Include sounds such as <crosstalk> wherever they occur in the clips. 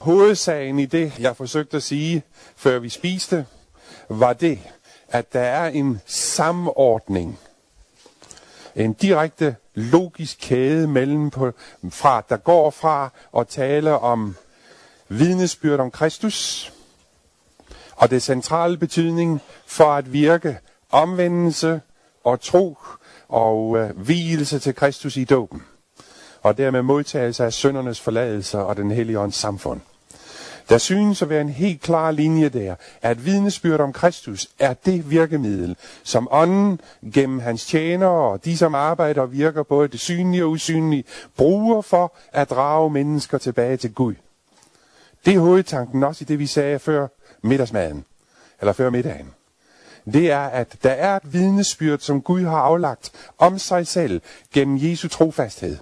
Hovedsagen i det, jeg forsøgte at sige, før vi spiste, var det, at der er en samordning. En direkte logisk kæde mellem på, fra, der går fra at tale om vidnesbyrd om Kristus, og det centrale betydning for at virke omvendelse og tro og øh, hvilelse til Kristus i dåben, og dermed modtagelse af søndernes forladelse og den hellige ånds samfund. Der synes at være en helt klar linje der, at vidnesbyrd om Kristus er det virkemiddel, som ånden gennem hans tjenere og de, som arbejder og virker både det synlige og usynlige, bruger for at drage mennesker tilbage til Gud. Det er hovedtanken også i det, vi sagde før middagsmaden, eller før middagen. Det er, at der er et vidnesbyrd, som Gud har aflagt om sig selv gennem Jesu trofasthed,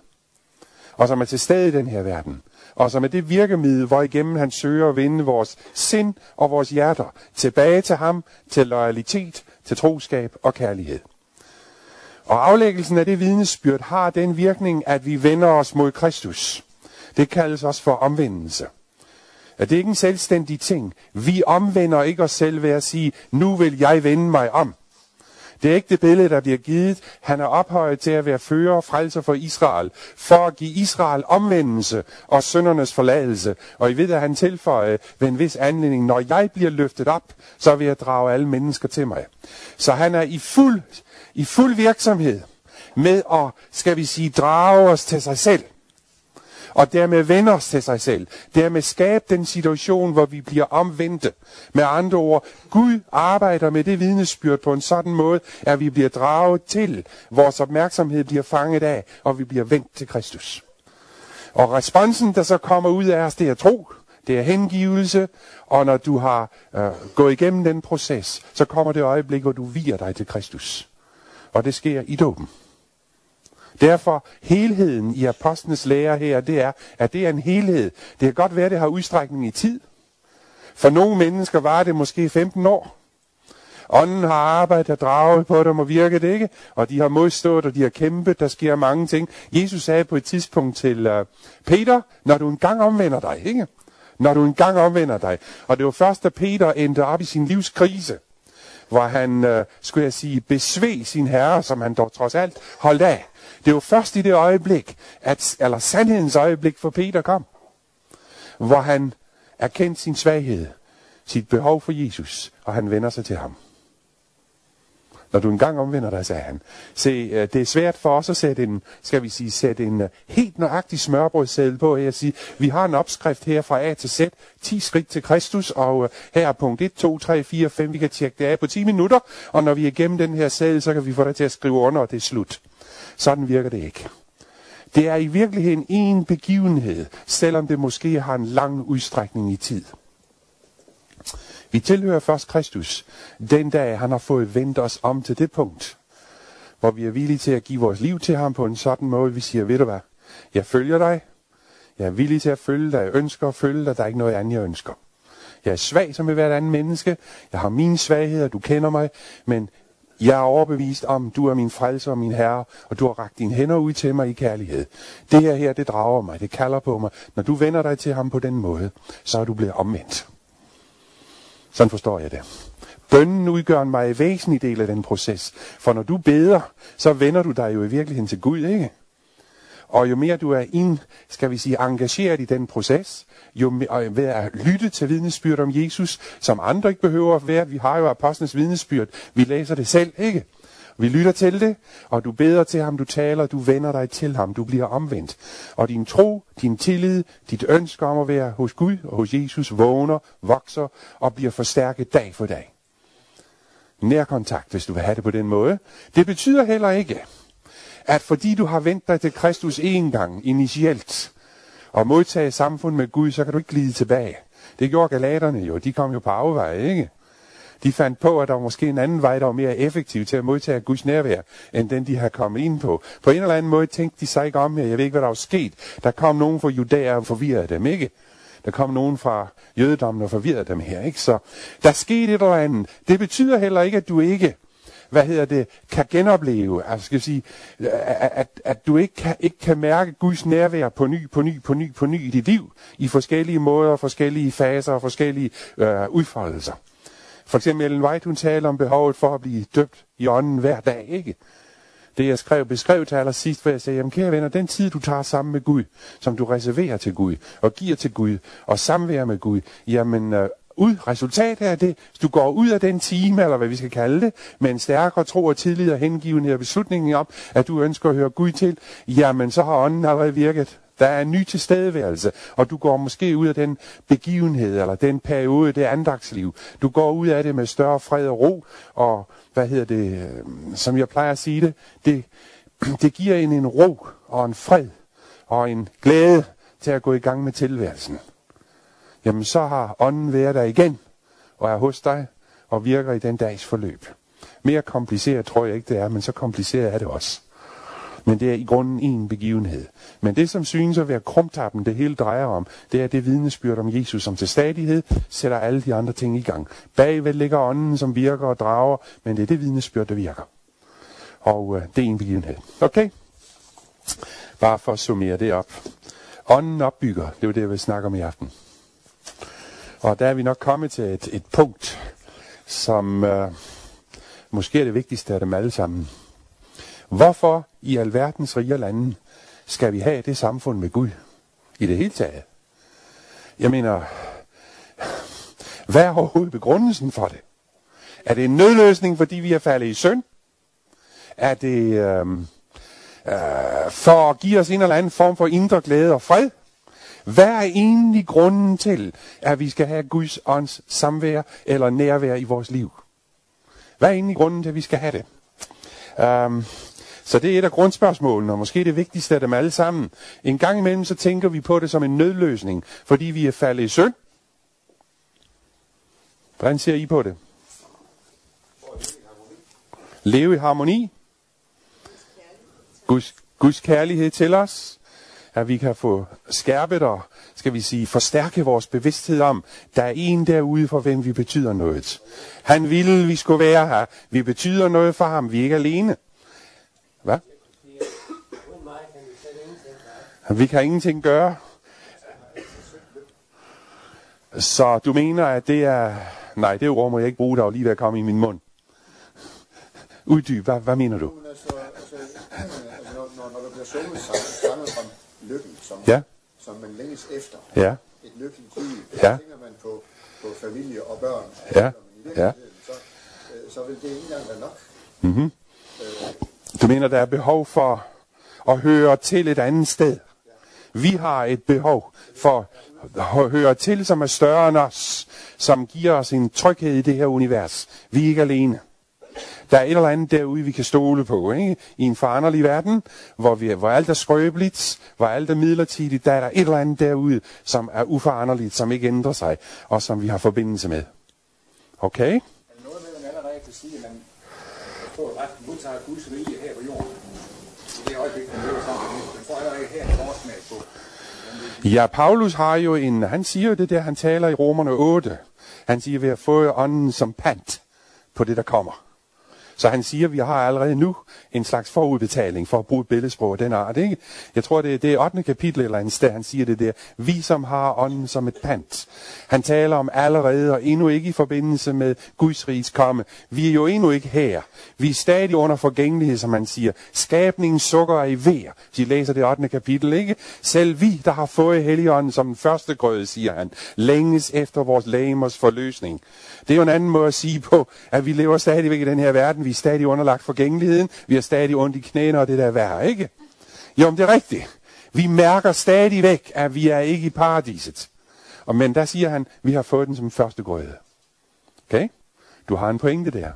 og som er til stede i den her verden og som er det virkemiddel, hvor igennem han søger at vinde vores sind og vores hjerter tilbage til ham, til loyalitet, til troskab og kærlighed. Og aflæggelsen af det vidnesbyrd har den virkning, at vi vender os mod Kristus. Det kaldes også for omvendelse. At det er ikke en selvstændig ting. Vi omvender ikke os selv ved at sige, nu vil jeg vende mig om. Det er ikke det billede, der bliver givet. Han er ophøjet til at være fører og frelser for Israel, for at give Israel omvendelse og søndernes forladelse. Og I ved, at han tilføjer ved en vis anledning, når jeg bliver løftet op, så vil jeg drage alle mennesker til mig. Så han er i fuld, i fuld virksomhed med at, skal vi sige, drage os til sig selv og dermed vende os til sig selv. Dermed skabe den situation, hvor vi bliver omvendte. Med andre ord, Gud arbejder med det vidnesbyrd på en sådan måde, at vi bliver draget til, vores opmærksomhed bliver fanget af, og vi bliver vendt til Kristus. Og responsen, der så kommer ud af os, det er tro, det er hengivelse, og når du har øh, gået igennem den proces, så kommer det øjeblik, hvor du virer dig til Kristus. Og det sker i dåben. Derfor helheden i apostlenes lære her, det er, at det er en helhed. Det kan godt være, at det har udstrækning i tid. For nogle mennesker var det måske 15 år. Ånden har arbejdet og draget på dem og virket ikke, og de har modstået, og de har kæmpet, der sker mange ting. Jesus sagde på et tidspunkt til uh, Peter, når du engang omvender dig, ikke? Når du engang omvender dig. Og det var først, da Peter endte op i sin livskrise, hvor han, uh, skulle jeg sige, besved sin herre, som han dog trods alt holdt af. Det var først i det øjeblik, at, eller sandhedens øjeblik for Peter kom, hvor han erkendte sin svaghed, sit behov for Jesus, og han vender sig til ham. Når du engang omvender dig, sagde han. Se, øh, det er svært for os at sætte en, skal vi sige, sætte en øh, helt nøjagtig smørbrødsseddel på her og sige, vi har en opskrift her fra A til Z, 10 skridt til Kristus, og øh, her er punkt 1, 2, 3, 4, 5, vi kan tjekke det af på 10 minutter, og når vi er igennem den her seddel, så kan vi få dig til at skrive under, og det er slut. Sådan virker det ikke. Det er i virkeligheden en begivenhed, selvom det måske har en lang udstrækning i tid. Vi tilhører først Kristus, den dag han har fået vendt os om til det punkt, hvor vi er villige til at give vores liv til ham på en sådan måde, vi siger, ved du hvad, jeg følger dig, jeg er villig til at følge dig, jeg ønsker at følge dig, der er ikke noget andet, jeg ønsker. Jeg er svag som et hvert andet menneske, jeg har mine svagheder, du kender mig, men jeg er overbevist om, du er min frelser og min herre, og du har rakt dine hænder ud til mig i kærlighed. Det her her, det drager mig, det kalder på mig. Når du vender dig til ham på den måde, så er du blevet omvendt. Sådan forstår jeg det. Bønnen udgør en meget væsentlig del af den proces. For når du beder, så vender du dig jo i virkeligheden til Gud, ikke? Og jo mere du er ind, skal vi sige, engageret i den proces, jo ved at lytte til vidnesbyrd om Jesus, som andre ikke behøver at være. Vi har jo apostlenes vidnesbyrd. Vi læser det selv, ikke? Vi lytter til det, og du beder til ham, du taler, du vender dig til ham, du bliver omvendt. Og din tro, din tillid, dit ønske om at være hos Gud og hos Jesus vågner, vokser og bliver forstærket dag for dag. Nærkontakt, hvis du vil have det på den måde. Det betyder heller ikke, at fordi du har vendt dig til Kristus en gang initielt, og modtage samfund med Gud, så kan du ikke glide tilbage. Det gjorde galaterne jo. De kom jo på afveje, ikke? De fandt på, at der var måske en anden vej, der var mere effektiv til at modtage Guds nærvær, end den de har kommet ind på. På en eller anden måde tænkte de sig ikke om, jeg ved ikke, hvad der var sket. Der kom nogen fra judæer og forvirrede dem, ikke? Der kom nogen fra jødedommen og forvirrede dem her, ikke? Så der skete et eller andet. Det betyder heller ikke, at du ikke hvad hedder det, kan genopleve. Altså skal jeg sige, at, at, at du ikke kan, ikke kan mærke Guds nærvær på ny, på ny, på ny, på ny i dit liv, i forskellige måder, forskellige faser og forskellige øh, udfoldelser. For eksempel Ellen White, hun taler om behovet for at blive døbt i ånden hver dag, ikke? Det jeg skrev, beskrev til allersidst, hvor jeg sagde, jamen kære venner, den tid du tager sammen med Gud, som du reserverer til Gud, og giver til Gud, og samværer med Gud, jamen øh, ud, resultatet af det, hvis du går ud af den time, eller hvad vi skal kalde det, med en stærkere tro og tillid og hengivenhed og beslutningen om, at du ønsker at høre Gud til, jamen så har ånden allerede virket. Der er en ny tilstedeværelse, og du går måske ud af den begivenhed, eller den periode, det andagsliv. Du går ud af det med større fred og ro, og hvad hedder det, øh, som jeg plejer at sige det, det, <clears throat> det giver en en ro og en fred og en glæde til at gå i gang med tilværelsen. Jamen så har ånden været der igen, og er hos dig, og virker i den dags forløb. Mere kompliceret tror jeg ikke det er, men så kompliceret er det også. Men det er i grunden en begivenhed. Men det, som synes at være krumtappen, det hele drejer om, det er det vidnesbyrd om Jesus, som til stadighed sætter alle de andre ting i gang. Bagved ligger ånden, som virker og drager, men det er det vidnesbyrd, der virker. Og øh, det er en begivenhed. Okay? Bare for at summere det op. Ånden opbygger, det er det, jeg vil snakke om i aften. Og der er vi nok kommet til et, et punkt, som øh, måske er det vigtigste af dem alle sammen. Hvorfor i alverdens rige lande skal vi have det samfund med Gud i det hele taget? Jeg mener, hvad er overhovedet begrundelsen for det? Er det en nødløsning, fordi vi er faldet i synd? Er det øh, øh, for at give os en eller anden form for indre glæde og fred? Hvad er egentlig grunden til, at vi skal have Guds ånds samvær eller nærvær i vores liv? Hvad er egentlig grunden til, at vi skal have det? Um, så det er et af grundspørgsmålene, og måske det vigtigste af dem alle sammen. En gang imellem så tænker vi på det som en nødløsning, fordi vi er faldet i synd. Hvordan ser I på det? Leve i harmoni. Guds, Guds kærlighed til os. At vi kan få skærpet og, skal vi sige, forstærke vores bevidsthed om, der er en derude for hvem vi betyder noget. Han ville, vi skulle være her. Vi betyder noget for ham. Vi er ikke alene. Hvad? Vi kan ingenting gøre. Så du mener, at det er... Nej, det ord må jeg ikke bruge, der er lige ved at komme i min mund. Uddyb, hvad, hvad mener du? Altså, altså, når, når, der bliver sunget sange lykken, som, Ja, som man længes efter, ja, et lykkeligt liv, Ja. ja. tænker man på, på familie og børn. Ja. Men i virkeligheden, så, øh, så vil det ikke engang være nok. Mhm. Du mener, der er behov for at høre til et andet sted. Vi har et behov for at høre til, som er større end os, som giver os en tryghed i det her univers. Vi er ikke alene. Der er et eller andet derude, vi kan stole på. Ikke? I en foranderlig verden, hvor, vi, hvor alt er skrøbeligt, hvor alt er midlertidigt, der er der et eller andet derude, som er uforanderligt, som ikke ændrer sig, og som vi har forbindelse med. Okay? Er noget med, at man allerede kan sige, at man får ret modtager Guds vilje her på jorden? I det øjeblik, man lever sammen med. Man får allerede her en forsmag på. Ja, Paulus har jo en, han siger jo det der, han taler i Romerne 8. Han siger, at vi har fået ånden som pant på det, der kommer. Så han siger, at vi har allerede nu en slags forudbetaling for at bruge billedsprog af den art. Ikke? Jeg tror, det er det 8. kapitel eller en sted, han siger det der. Vi som har ånden som et pant. Han taler om allerede og endnu ikke i forbindelse med Guds rigs komme. Vi er jo endnu ikke her. Vi er stadig under forgængelighed, som han siger. Skabningen sukker i vejr. De læser det 8. kapitel, ikke? Selv vi, der har fået Helligånden som den første grøde, siger han, længes efter vores lægemers forløsning. Det er jo en anden måde at sige på, at vi lever stadigvæk i den her verden. Vi er stadig underlagt forgængeligheden. Vi er stadig ondt i knæene, og det der er værd, ikke? Jo, men det er rigtigt. Vi mærker stadigvæk, at vi er ikke i paradiset. Og men der siger han, vi har fået den som første grøde. Okay? Du har en pointe der.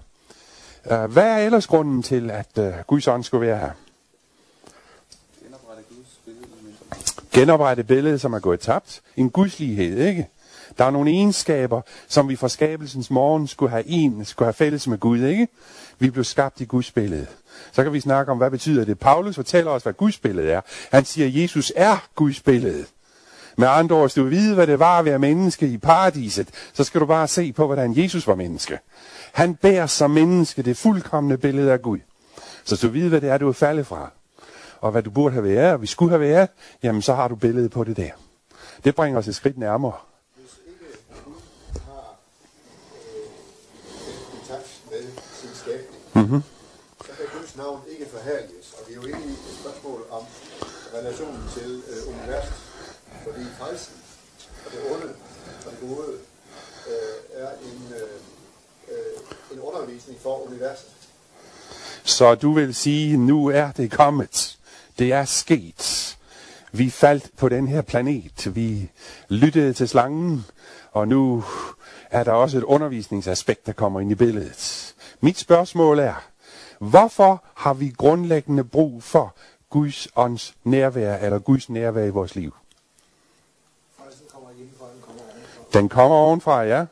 Uh, hvad er ellers grunden til, at uh, Guds ånd skulle være her? Genoprette Guds billede i Genoprette billedet, som er gået tabt. En gudslighed, ikke? Der er nogle egenskaber, som vi fra skabelsens morgen skulle have en, skulle have fælles med Gud, ikke? Vi blev skabt i Guds billede. Så kan vi snakke om, hvad betyder det. Paulus fortæller os, hvad Guds billede er. Han siger, at Jesus er Guds billede. Med andre ord, hvis du vil vide, hvad det var at være menneske i paradiset, så skal du bare se på, hvordan Jesus var menneske. Han bærer som menneske det fuldkommende billede af Gud. Så hvis du vil vide, hvad det er, du er faldet fra, og hvad du burde have været, og vi skulle have været, jamen så har du billedet på det der. Det bringer os et skridt nærmere. Hvis ikke Gud har øh, den kontakt med sin skabning, Mm-hmm. så kan Guds navn ikke forherliges. Og vi er jo inde i et spørgsmål om relationen til øh, universet. Fordi frelsen og det onde og det gode øh, er en, øh, øh, en undervisning for universet. Så du vil sige, nu er det kommet. Det er sket. Vi faldt på den her planet. Vi lyttede til slangen, og nu er der også et undervisningsaspekt, der kommer ind i billedet. Mit spørgsmål er, hvorfor har vi grundlæggende brug for Guds ånds nærvær, eller Guds nærvær i vores liv? Den kommer ovenfor. Ovenfra, ja? Det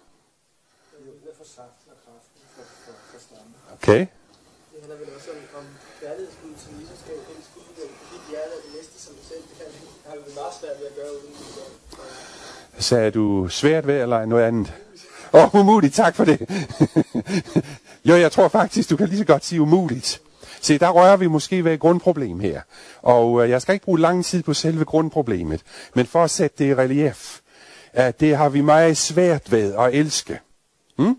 for saften og kraften for, for. Okay. Det handler vel også om, om kærlighedsgud, til Jesus skal elske Gud, vel, fordi hjertet er det næste som sig selv. Det kan har vi meget svært ved at gøre uden Gud. Og- Sagde du svært ved, eller noget andet? Åh, oh, umuligt, tak for det. <laughs> jo, jeg tror faktisk, du kan lige så godt sige umuligt. Se, der rører vi måske ved et grundproblem her. Og øh, jeg skal ikke bruge lang tid på selve grundproblemet. Men for at sætte det i relief, at det har vi meget svært ved at elske. Hmm?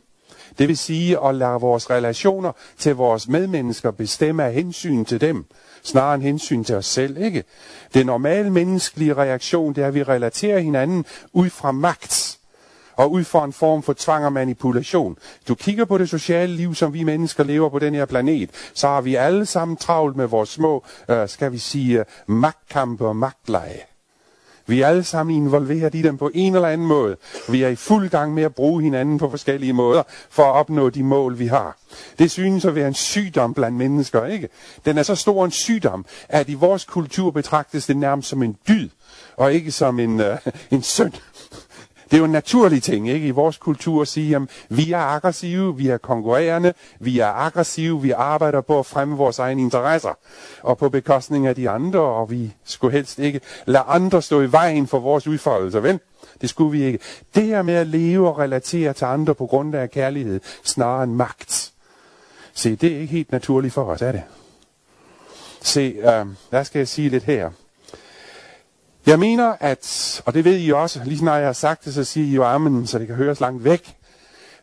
Det vil sige at lade vores relationer til vores medmennesker bestemme af hensyn til dem, snarere end hensyn til os selv, ikke? Det normale menneskelige reaktion, det er, at vi relaterer hinanden ud fra magt og ud for en form for tvang og manipulation. Du kigger på det sociale liv, som vi mennesker lever på den her planet, så har vi alle sammen travlt med vores små, øh, skal vi sige, øh, magtkampe og magtleje. Vi er alle sammen involveret i dem på en eller anden måde. Vi er i fuld gang med at bruge hinanden på forskellige måder for at opnå de mål, vi har. Det synes at være en sygdom blandt mennesker, ikke? Den er så stor en sygdom, at i vores kultur betragtes det nærmest som en dyd, og ikke som en, øh, en synd. Det er jo en naturlig ting, ikke? I vores kultur at sige, at vi er aggressive, vi er konkurrerende, vi er aggressive, vi arbejder på at fremme vores egne interesser, og på bekostning af de andre, og vi skulle helst ikke lade andre stå i vejen for vores udfoldelse, vel? Det skulle vi ikke. Det her med at leve og relatere til andre på grund af kærlighed, snarere end magt. Se, det er ikke helt naturligt for os, er det? Se, øh, der skal jeg sige lidt her. Jeg mener, at, og det ved I også, lige når jeg har sagt det, så siger I jo armen, så det kan høres langt væk.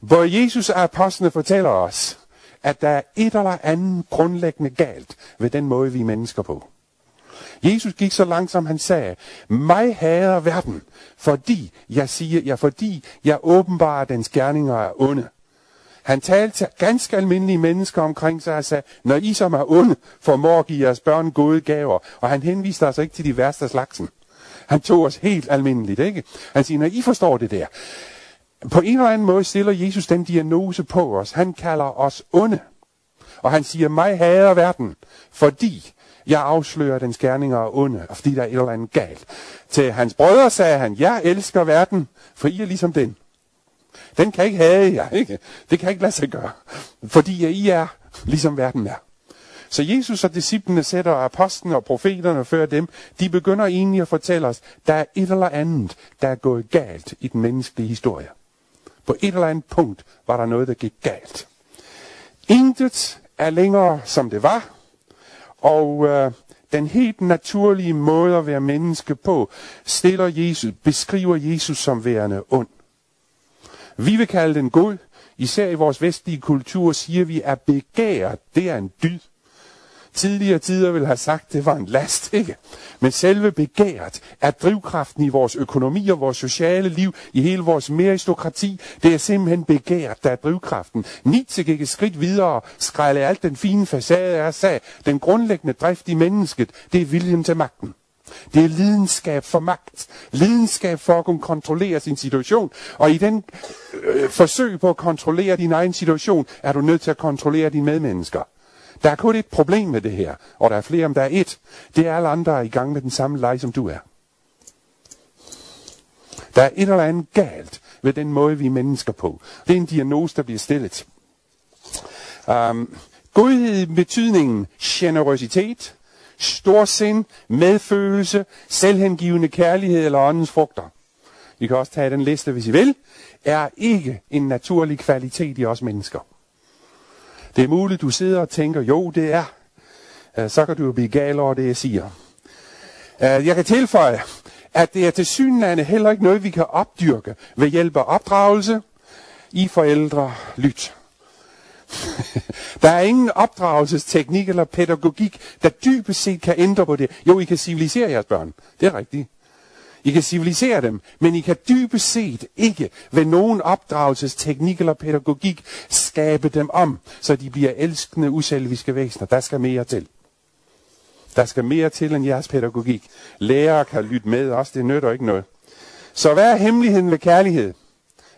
Hvor Jesus og apostlene fortæller os, at der er et eller andet grundlæggende galt ved den måde, vi er mennesker på. Jesus gik så langt, som han sagde, mig hader verden, fordi jeg siger, ja, fordi jeg åbenbarer dens gerninger er onde. Han talte til ganske almindelige mennesker omkring sig og sagde, når I som er onde, formår at give jeres børn gode gaver. Og han henviste altså ikke til de værste af slagsen. Han tog os helt almindeligt, ikke? Han siger, når I forstår det der. På en eller anden måde stiller Jesus den diagnose på os. Han kalder os onde. Og han siger, mig hader verden, fordi jeg afslører den skærninger og onde, og fordi der er et eller andet galt. Til hans brødre sagde han, jeg elsker verden, for I er ligesom den. Den kan ikke have jer, ikke? Det kan ikke lade sig gøre, fordi I er ligesom verden er. Så Jesus og disciplene sætter apostlene og profeterne før dem, de begynder egentlig at fortælle os, der er et eller andet, der er gået galt i den menneskelige historie. På et eller andet punkt var der noget, der gik galt. Intet er længere, som det var, og øh, den helt naturlige måde at være menneske på, stiller Jesus, beskriver Jesus som værende ond. Vi vil kalde den god. Især i vores vestlige kultur siger vi, at begæret, det er en dyd. Tidligere tider vil have sagt, det var en last, ikke? Men selve begæret er drivkraften i vores økonomi og vores sociale liv, i hele vores meristokrati. Det er simpelthen begæret, der er drivkraften. Nietzsche gik et skridt videre og skrælle alt den fine facade af sag. den grundlæggende drift i mennesket, det er viljen til magten. Det er lidenskab for magt. Lidenskab for at kunne kontrollere sin situation. Og i den øh, forsøg på at kontrollere din egen situation, er du nødt til at kontrollere dine medmennesker. Der er kun et problem med det her, og der er flere, om der er et. Det er alle andre er i gang med den samme leg, som du er. Der er et eller andet galt ved den måde, vi er mennesker på. Det er en diagnose, der bliver stillet. Um, godhed i betydningen generøsitet, storsind, medfølelse, selvhengivende kærlighed eller åndens frugter. I kan også tage den liste, hvis I vil, er ikke en naturlig kvalitet i os mennesker. Det er muligt, du sidder og tænker, jo, det er. Øh, så kan du jo blive gal over det, jeg siger. Øh, jeg kan tilføje, at det er til synlande heller ikke noget, vi kan opdyrke ved hjælp af opdragelse. I forældre, lyt. <laughs> der er ingen opdragelsesteknik eller pædagogik, der dybest set kan ændre på det. Jo, I kan civilisere jeres børn. Det er rigtigt. I kan civilisere dem, men I kan dybest set ikke ved nogen opdragelsesteknik eller pædagogik skabe dem om, så de bliver elskende, uselviske væsener. Der skal mere til. Der skal mere til end jeres pædagogik. Lærere kan lytte med også, det nytter ikke noget. Så hvad er hemmeligheden ved kærlighed?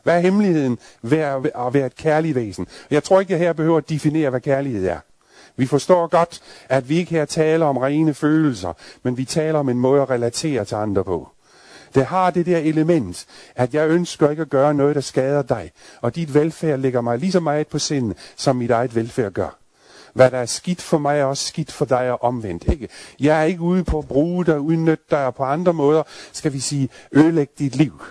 Hvad er hemmeligheden ved at være et kærligt væsen? Jeg tror ikke, jeg her behøver at definere, hvad kærlighed er. Vi forstår godt, at vi ikke her taler om rene følelser, men vi taler om en måde at relatere til andre på. Det har det der element, at jeg ønsker ikke at gøre noget, der skader dig, og dit velfærd ligger mig lige så meget på sinde, som mit eget velfærd gør. Hvad der er skidt for mig, er også skidt for dig og omvendt. Ikke? Jeg er ikke ude på at bruge dig, udnytte dig, og på andre måder, skal vi sige, ødelægge dit liv.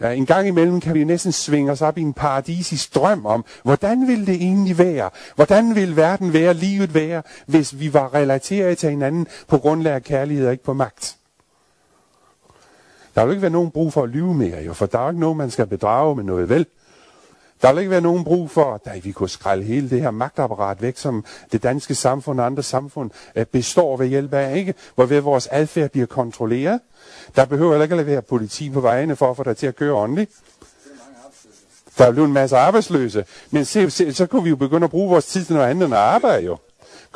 Ja, en gang imellem kan vi næsten svinge os op i en paradisisk drøm om, hvordan vil det egentlig være? Hvordan vil verden være, livet være, hvis vi var relateret til hinanden på grundlag af kærlighed og ikke på magt? Der vil ikke være nogen brug for at lyve mere, jo, for der er ikke nogen, man skal bedrage med noget, vel? Der vil ikke være nogen brug for, at vi kunne skrælle hele det her magtapparat væk, som det danske samfund og andre samfund øh, består ved hjælp af, ikke? Hvorved vores adfærd bliver kontrolleret. Der behøver heller ikke at være politi på vejene for at få dig til at køre ordentligt. Der er blevet en masse arbejdsløse. Men se, se, så kunne vi jo begynde at bruge vores tid til noget andet end at arbejde, jo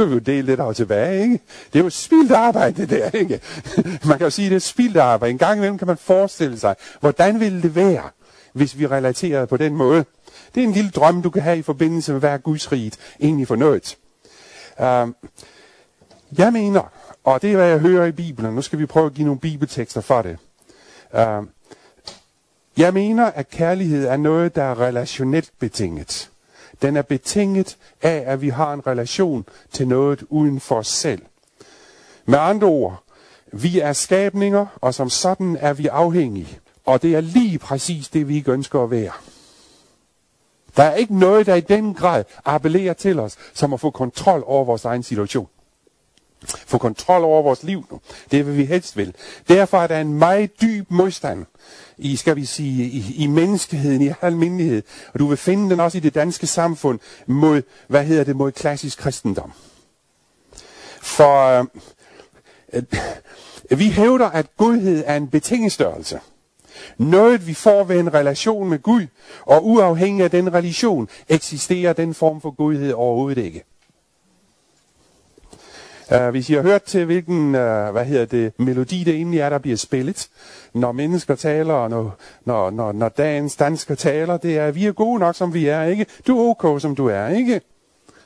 skal vi jo dele lidt af tilbage, ikke? Det er jo spildt arbejde, det der, ikke? <laughs> Man kan jo sige, det er spildt arbejde. En gang imellem kan man forestille sig, hvordan ville det være, hvis vi relaterede på den måde. Det er en lille drøm, du kan have i forbindelse med, hvad er Guds rigt egentlig for noget. Uh, jeg mener, og det er, hvad jeg hører i Bibelen, nu skal vi prøve at give nogle bibeltekster for det. Uh, jeg mener, at kærlighed er noget, der er relationelt betinget. Den er betinget af, at vi har en relation til noget uden for os selv. Med andre ord, vi er skabninger, og som sådan er vi afhængige. Og det er lige præcis det, vi ikke ønsker at være. Der er ikke noget, der i den grad appellerer til os, som at få kontrol over vores egen situation. Få kontrol over vores liv nu. Det er, hvad vi helst vil. Derfor er der en meget dyb modstand i, skal vi sige, i, i menneskeheden, i almindelighed. Og du vil finde den også i det danske samfund mod, hvad hedder det, mod klassisk kristendom. For øh, vi hævder, at godhed er en betinget. Noget vi får ved en relation med Gud, og uafhængig af den religion, eksisterer den form for godhed overhovedet ikke. Uh, hvis I har hørt til, hvilken uh, hvad hedder det, melodi det egentlig er, der bliver spillet, når mennesker taler, og når, når, når, når dagens dansker taler, det er, vi er gode nok, som vi er, ikke? Du er okay, som du er, ikke?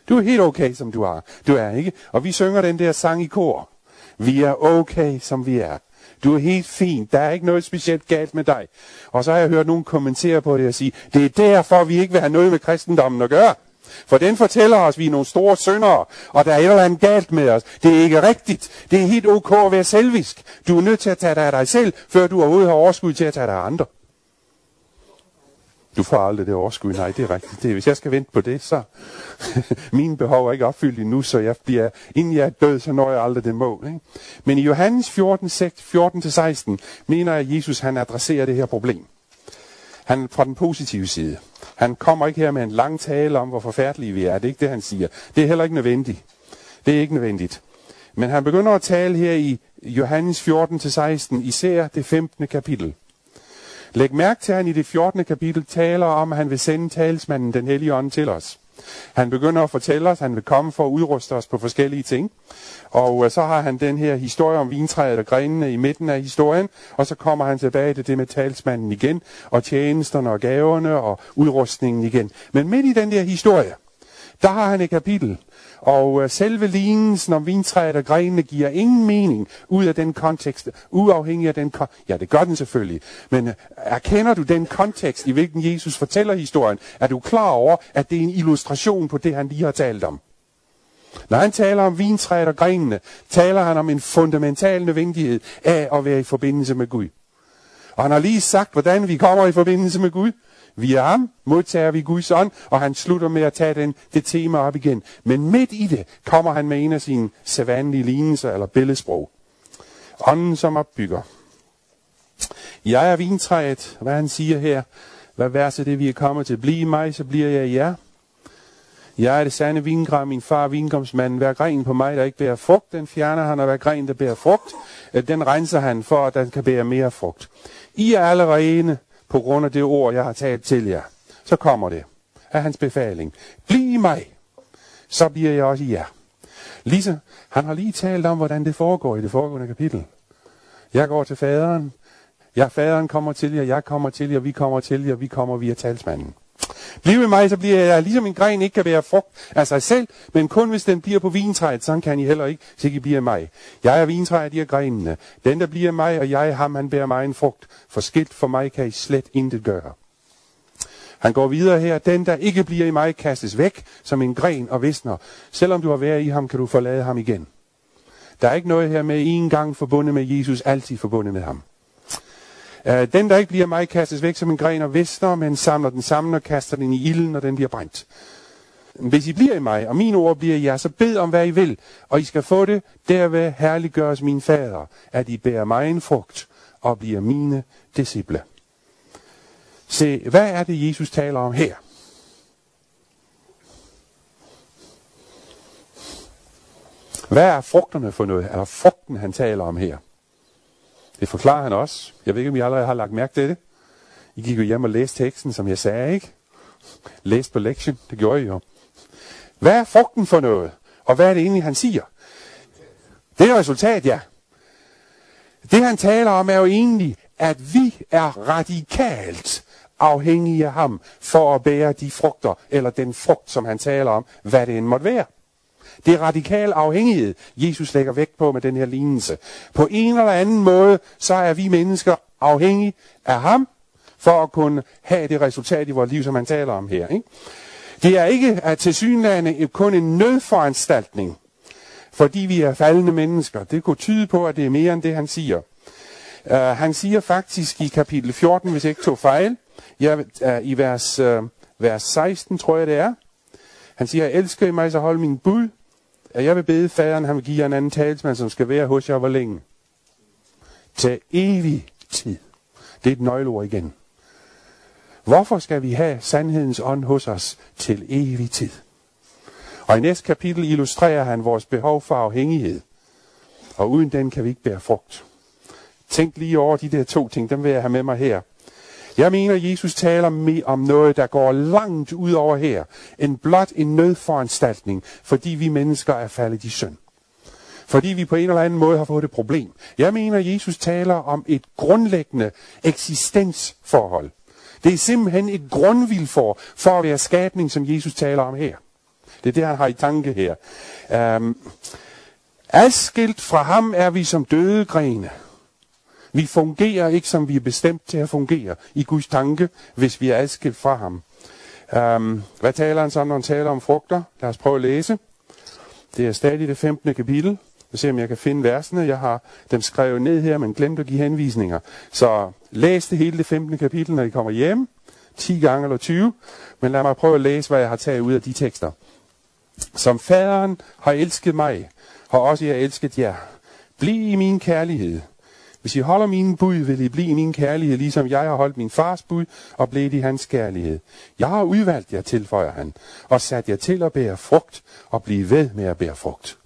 Du er helt okay, som du er. Du er, ikke? Og vi synger den der sang i kor. Vi er okay, som vi er. Du er helt fint. Der er ikke noget specielt galt med dig. Og så har jeg hørt nogen kommentere på det og sige, det er derfor, vi ikke vil have noget med kristendommen at gøre. For den fortæller os, at vi er nogle store syndere, og der er et eller andet galt med os. Det er ikke rigtigt. Det er helt ok at være selvisk. Du er nødt til at tage dig af dig selv, før du overhovedet har overskud til at tage dig af andre. Du får aldrig det overskud. Nej, det er rigtigt. Det er, hvis jeg skal vente på det, så <laughs> mine behov er ikke opfyldt endnu, så jeg bliver, inden jeg er død, så når jeg aldrig det mål. Ikke? Men i Johannes 14, 14-16 mener jeg, at Jesus han adresserer det her problem. Han fra den positive side. Han kommer ikke her med en lang tale om, hvor forfærdelige vi er. Det er ikke det, han siger. Det er heller ikke nødvendigt. Det er ikke nødvendigt. Men han begynder at tale her i Johannes 14-16, især det 15. kapitel. Læg mærke til, at han i det 14. kapitel taler om, at han vil sende talsmanden, den hellige ånd, til os. Han begynder at fortælle os, at han vil komme for at udruste os på forskellige ting. Og øh, så har han den her historie om vintræet og grenene i midten af historien, og så kommer han tilbage til det med talsmanden igen, og tjenesterne og gaverne og udrustningen igen. Men midt i den der historie, der har han et kapitel, og øh, selve lignelsen om vintræet og grenene giver ingen mening ud af den kontekst, uafhængig af den Ja, det gør den selvfølgelig. Men øh, erkender du den kontekst, i hvilken Jesus fortæller historien, er du klar over, at det er en illustration på det, han lige har talt om. Når han taler om vintræet og grenene, taler han om en fundamental nødvendighed af at være i forbindelse med Gud. Og han har lige sagt, hvordan vi kommer i forbindelse med Gud. Via ham modtager vi Guds ånd, og han slutter med at tage den, det tema op igen. Men midt i det kommer han med en af sine sædvanlige lignelser eller billedsprog. Ånden som opbygger. Jeg er vintræet, hvad han siger her, hvad verset det vi er kommet til. Bliv i mig, så bliver jeg i jer. Jeg er det sande vingræn, min far vinkomstmanden. Hver gren på mig, der ikke bærer frugt, den fjerner han, og hver gren, der bærer frugt, øh, den renser han for, at den kan bære mere frugt. I er alle rene på grund af det ord, jeg har talt til jer. Så kommer det af hans befaling. Bliv i mig, så bliver jeg også i jer. Lise, han har lige talt om, hvordan det foregår i det foregående kapitel. Jeg går til faderen, Ja, faderen kommer til jer, jeg kommer til jer, vi kommer til jer, vi kommer via talsmanden. Bliv med mig, så bliver jeg ligesom en gren ikke kan være frugt af sig selv, men kun hvis den bliver på vintræet, så kan I heller ikke, så I bliver mig. Jeg er vintræet, de er grenene. Den, der bliver mig, og jeg ham, han bærer mig en frugt. For skilt for mig kan I slet intet gøre. Han går videre her. Den, der ikke bliver i mig, kastes væk som en gren og visner. Selvom du har været i ham, kan du forlade ham igen. Der er ikke noget her med en gang forbundet med Jesus, altid forbundet med ham. Øh, den, der ikke bliver mig, kastes væk som en gren og visner, men samler den sammen og kaster den i ilden, og den bliver brændt. Hvis I bliver i mig, og mine ord bliver i jer, så bed om, hvad I vil, og I skal få det, derved herliggøres min fader, at I bærer mig en frugt og bliver mine disciple. Se, hvad er det, Jesus taler om her? Hvad er frugterne for noget? Er der frugten, han taler om her? Det forklarer han også. Jeg ved ikke, om I allerede har lagt mærke til det. I gik jo hjem og læste teksten, som jeg sagde, ikke? Læste på lektion, det gjorde I jo. Hvad er frugten for noget? Og hvad er det egentlig, han siger? Det er resultat, ja. Det han taler om er jo egentlig, at vi er radikalt afhængige af ham for at bære de frugter, eller den frugt, som han taler om, hvad det end måtte være. Det er radikal afhængighed, Jesus lægger vægt på med den her lignelse. På en eller anden måde, så er vi mennesker afhængige af ham, for at kunne have det resultat i vores liv, som han taler om her. Ikke? Det er ikke at til kun en nødforanstaltning, fordi vi er faldende mennesker. Det kunne tyde på, at det er mere end det, han siger. Uh, han siger faktisk i kapitel 14, hvis jeg ikke tog fejl, ja, uh, i vers, uh, vers 16, tror jeg det er. Han siger, elsker I mig, så hold min bud at jeg vil bede faderen, han vil give jer en anden talsmand, som skal være hos jer hvor længe. Til evig tid. Det er et nøgleord igen. Hvorfor skal vi have sandhedens ånd hos os til evig tid? Og i næste kapitel illustrerer han vores behov for afhængighed. Og uden den kan vi ikke bære frugt. Tænk lige over de der to ting, dem vil jeg have med mig her. Jeg mener, Jesus taler om noget, der går langt ud over her, end blot en nødforanstaltning, fordi vi mennesker er faldet i synd. Fordi vi på en eller anden måde har fået et problem. Jeg mener, Jesus taler om et grundlæggende eksistensforhold. Det er simpelthen et grundvilfor for at være skabning, som Jesus taler om her. Det er det, han har i tanke her. Um, adskilt fra ham er vi som døde grene. Vi fungerer ikke, som vi er bestemt til at fungere i Guds tanke, hvis vi er adskilt fra ham. Um, hvad taler han så om, når han taler om frugter? Lad os prøve at læse. Det er stadig det 15. kapitel. Jeg ser, om jeg kan finde versene. Jeg har dem skrevet ned her, men glemt at give henvisninger. Så læs det hele det 15. kapitel, når I kommer hjem. 10 gange eller 20. Men lad mig prøve at læse, hvad jeg har taget ud af de tekster. Som faderen har elsket mig, har også jeg elsket jer. Bliv i min kærlighed. Hvis I holder mine bud, vil I blive min kærlighed, ligesom jeg har holdt min fars bud og blev i hans kærlighed. Jeg har udvalgt jer, tilføjer han, og sat jer til at bære frugt og blive ved med at bære frugt.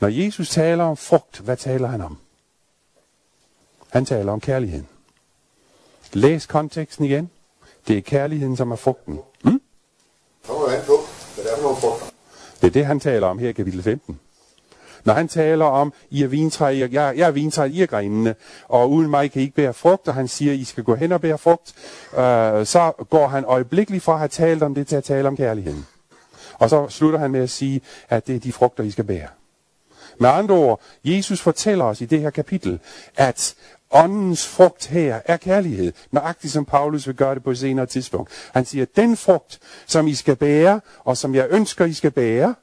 Når Jesus taler om frugt, hvad taler han om? Han taler om kærligheden. Læs konteksten igen. Det er kærligheden, som er frugten. Hmm? Det er det, han taler om her i kapitel 15. Når han taler om, I er vintræ, jeg, jeg er vintræ, I er grenene, og uden mig kan I ikke bære frugt, og han siger, I skal gå hen og bære frugt, øh, så går han øjeblikkeligt fra at have talt om det til at tale om kærligheden. Og så slutter han med at sige, at det er de frugter, I skal bære. Med andre ord, Jesus fortæller os i det her kapitel, at åndens frugt her er kærlighed. Nøjagtigt som Paulus vil gøre det på et senere tidspunkt. Han siger, at den frugt, som I skal bære, og som jeg ønsker, I skal bære,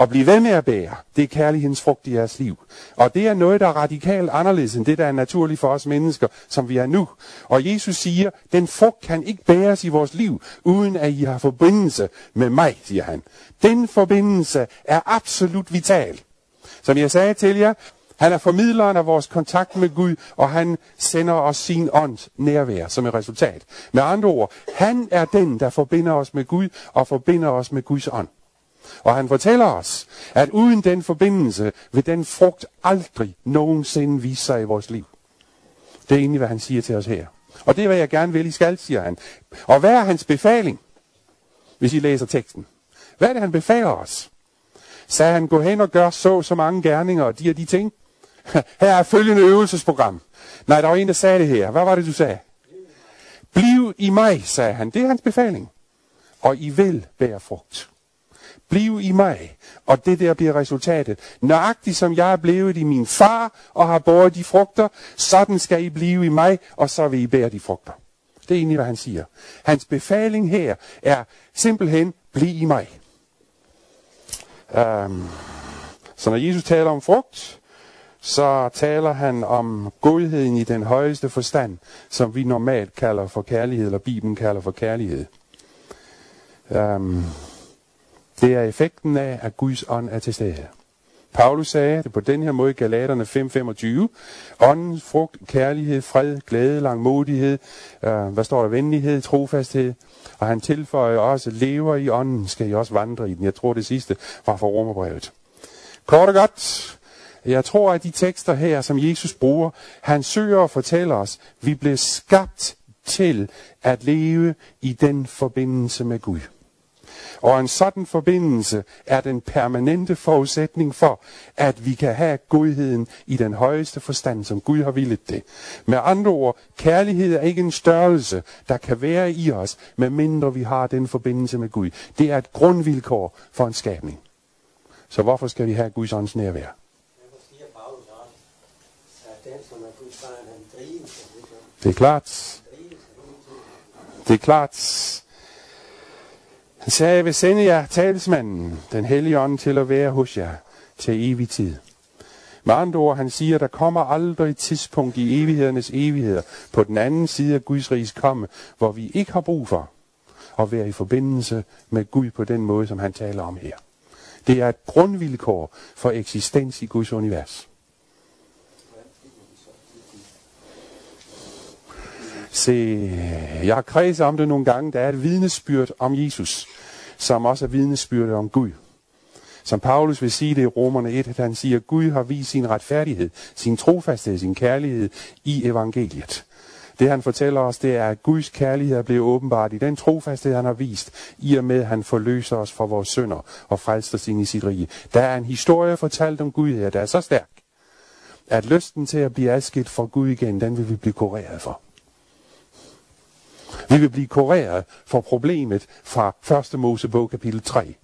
og blive ved med at bære, det er kærlighedens frugt i jeres liv. Og det er noget, der er radikalt anderledes end det, der er naturligt for os mennesker, som vi er nu. Og Jesus siger, den frugt kan ikke bæres i vores liv, uden at I har forbindelse med mig, siger han. Den forbindelse er absolut vital. Som jeg sagde til jer, han er formidleren af vores kontakt med Gud, og han sender os sin ånd nærvær som et resultat. Med andre ord, han er den, der forbinder os med Gud og forbinder os med Guds ånd. Og han fortæller os, at uden den forbindelse vil den frugt aldrig nogensinde vise sig i vores liv. Det er egentlig, hvad han siger til os her. Og det er, hvad jeg gerne vil, I skal, siger han. Og hvad er hans befaling, hvis I læser teksten? Hvad er det, han befaler os? Sagde han, gå hen og gør så så mange gerninger og de og de ting? <laughs> Her er følgende øvelsesprogram. Nej, der var en, der sagde det her. Hvad var det, du sagde? Bliv i mig, sagde han. Det er hans befaling. Og I vil bære frugt. Bliv i mig, og det der bliver resultatet. Nøjagtigt som jeg er blevet i min far og har båret de frugter, sådan skal I blive i mig, og så vil I bære de frugter. Det er egentlig, hvad han siger. Hans befaling her er simpelthen, bliv i mig. Um, så når Jesus taler om frugt, så taler han om godheden i den højeste forstand, som vi normalt kalder for kærlighed, eller Bibelen kalder for kærlighed. Um, det er effekten af, at Guds ånd er til stede. Paulus sagde det på den her måde i Galaterne 5:25. Åndens frugt, kærlighed, fred, glæde, langmodighed, øh, hvad står der, venlighed, trofasthed. Og han tilføjer også, lever i ånden, skal I også vandre i den. Jeg tror det sidste var fra Romerbrevet. Kort og godt, jeg tror, at de tekster her, som Jesus bruger, han søger at fortælle os, vi blev skabt til at leve i den forbindelse med Gud. Og en sådan forbindelse er den permanente forudsætning for, at vi kan have godheden i den højeste forstand, som Gud har villet det. Med andre ord, kærlighed er ikke en størrelse, der kan være i os, medmindre vi har den forbindelse med Gud. Det er et grundvilkår for en skabning. Så hvorfor skal vi have Guds ånds nærvær? Det er klart. Det er klart. Han sagde, jeg vil sende jer talsmanden, den hellige ånd, til at være hos jer til evig tid. Med andre ord, han siger, der kommer aldrig et tidspunkt i evighedernes evigheder på den anden side af Guds riges komme, hvor vi ikke har brug for at være i forbindelse med Gud på den måde, som han taler om her. Det er et grundvilkår for eksistens i Guds univers. Se, jeg har kredset om det nogle gange. Der er et vidnesbyrd om Jesus, som også er vidnesbyrdet om Gud. Som Paulus vil sige det i Romerne 1, at han siger, at Gud har vist sin retfærdighed, sin trofasthed, sin kærlighed i evangeliet. Det han fortæller os, det er, at Guds kærlighed er blevet åbenbart i den trofasthed, han har vist, i og med, at han forløser os fra vores synder og frelser os ind i sit rige. Der er en historie fortalt om Gud her, der er så stærk, at lysten til at blive adskilt fra Gud igen, den vil vi blive kureret for. Vi vil blive kureret for problemet fra 1. Mosebog kapitel 3.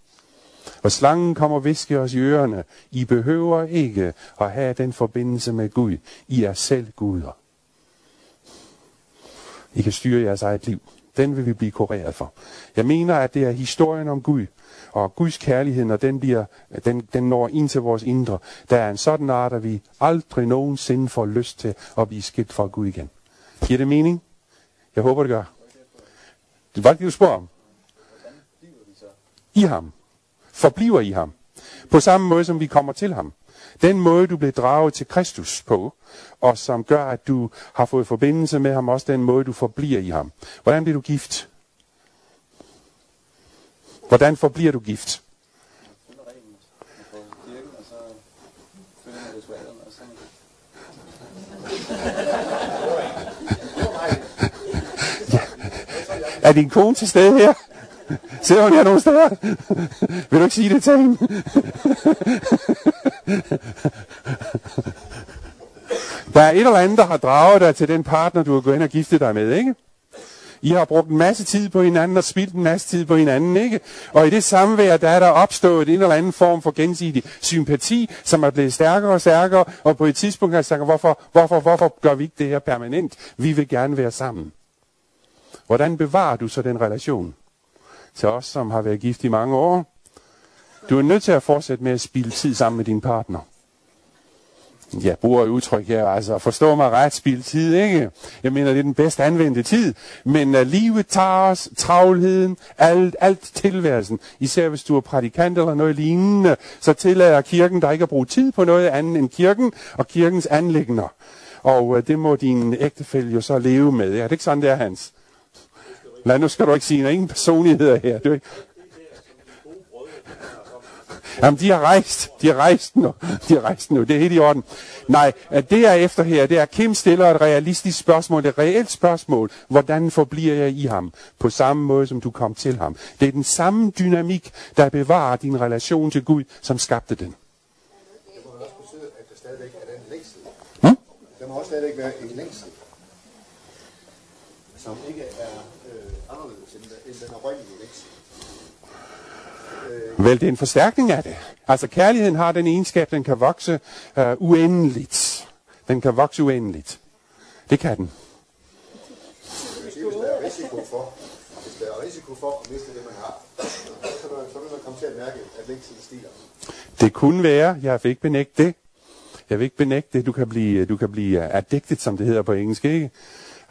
Og slangen kommer og visker os i ørerne. I behøver ikke at have den forbindelse med Gud. I er selv guder. I kan styre jeres eget liv. Den vil vi blive kureret for. Jeg mener, at det er historien om Gud, og Guds kærlighed, når den, bliver, den, den når ind til vores indre, der er en sådan art, at vi aldrig nogensinde får lyst til at blive skilt fra Gud igen. Giver det mening? Jeg håber, det gør. Det var det, du spurgte om. I ham. Forbliver i ham. På samme måde, som vi kommer til ham. Den måde, du blev draget til Kristus på, og som gør, at du har fået forbindelse med ham, også den måde, du forbliver i ham. Hvordan bliver du gift? Hvordan forbliver du gift? Er din kone til stede her? Ser hun her nogle steder? Vil du ikke sige det til hende? Der er et eller andet, der har draget dig til den partner, du har gået ind og giftet dig med, ikke? I har brugt en masse tid på hinanden og spildt en masse tid på hinanden, ikke? Og i det samvær, der er der opstået en eller anden form for gensidig sympati, som er blevet stærkere og stærkere, og på et tidspunkt har jeg sagt, hvorfor, hvorfor, hvorfor gør vi ikke det her permanent? Vi vil gerne være sammen. Hvordan bevarer du så den relation? Til os, som har været gift i mange år. Du er nødt til at fortsætte med at spille tid sammen med din partner. Jeg bruger et udtryk her, altså forstå mig ret, spild tid, ikke? Jeg mener, det er den bedst anvendte tid. Men uh, livet tager os, travlheden, alt, alt tilværelsen. Især hvis du er prædikant eller noget lignende, så tillader kirken dig ikke at bruge tid på noget andet end kirken og kirkens anlægner. Og uh, det må din ægtefælle jo så leve med. Er det ikke sådan, det er, Hans. Nej, nu skal du ikke sige, der er ingen personligheder her. Du, er ikke- Jamen, de har rejst. De har rejst nu. De har rejst nu. Det er helt i orden. Nej, at det er efter her, det er, Kim stiller et realistisk spørgsmål, et reelt spørgsmål. Hvordan forbliver jeg i ham? På samme måde, som du kom til ham. Det er den samme dynamik, der bevarer din relation til Gud, som skabte den. Det må også betyde, at der stadigvæk er den længsel. Hmm? Der må også stadigvæk være en længsel, som ikke er anderledes end, end den oprindelige længsel. Vel, det er en forstærkning af det. Altså, kærligheden har den egenskab, den kan vokse øh, uendeligt. Den kan vokse uendeligt. Det kan den. Det vil sige, hvis der er risiko for, hvis der er risiko for at miste det, man har, så vil, så vil man komme til at mærke, at længselen stiger. Det kunne være, jeg vil ikke benægte det. Jeg vil ikke benægte det. Du kan blive, du kan blive addicted, som det hedder på engelsk, ikke?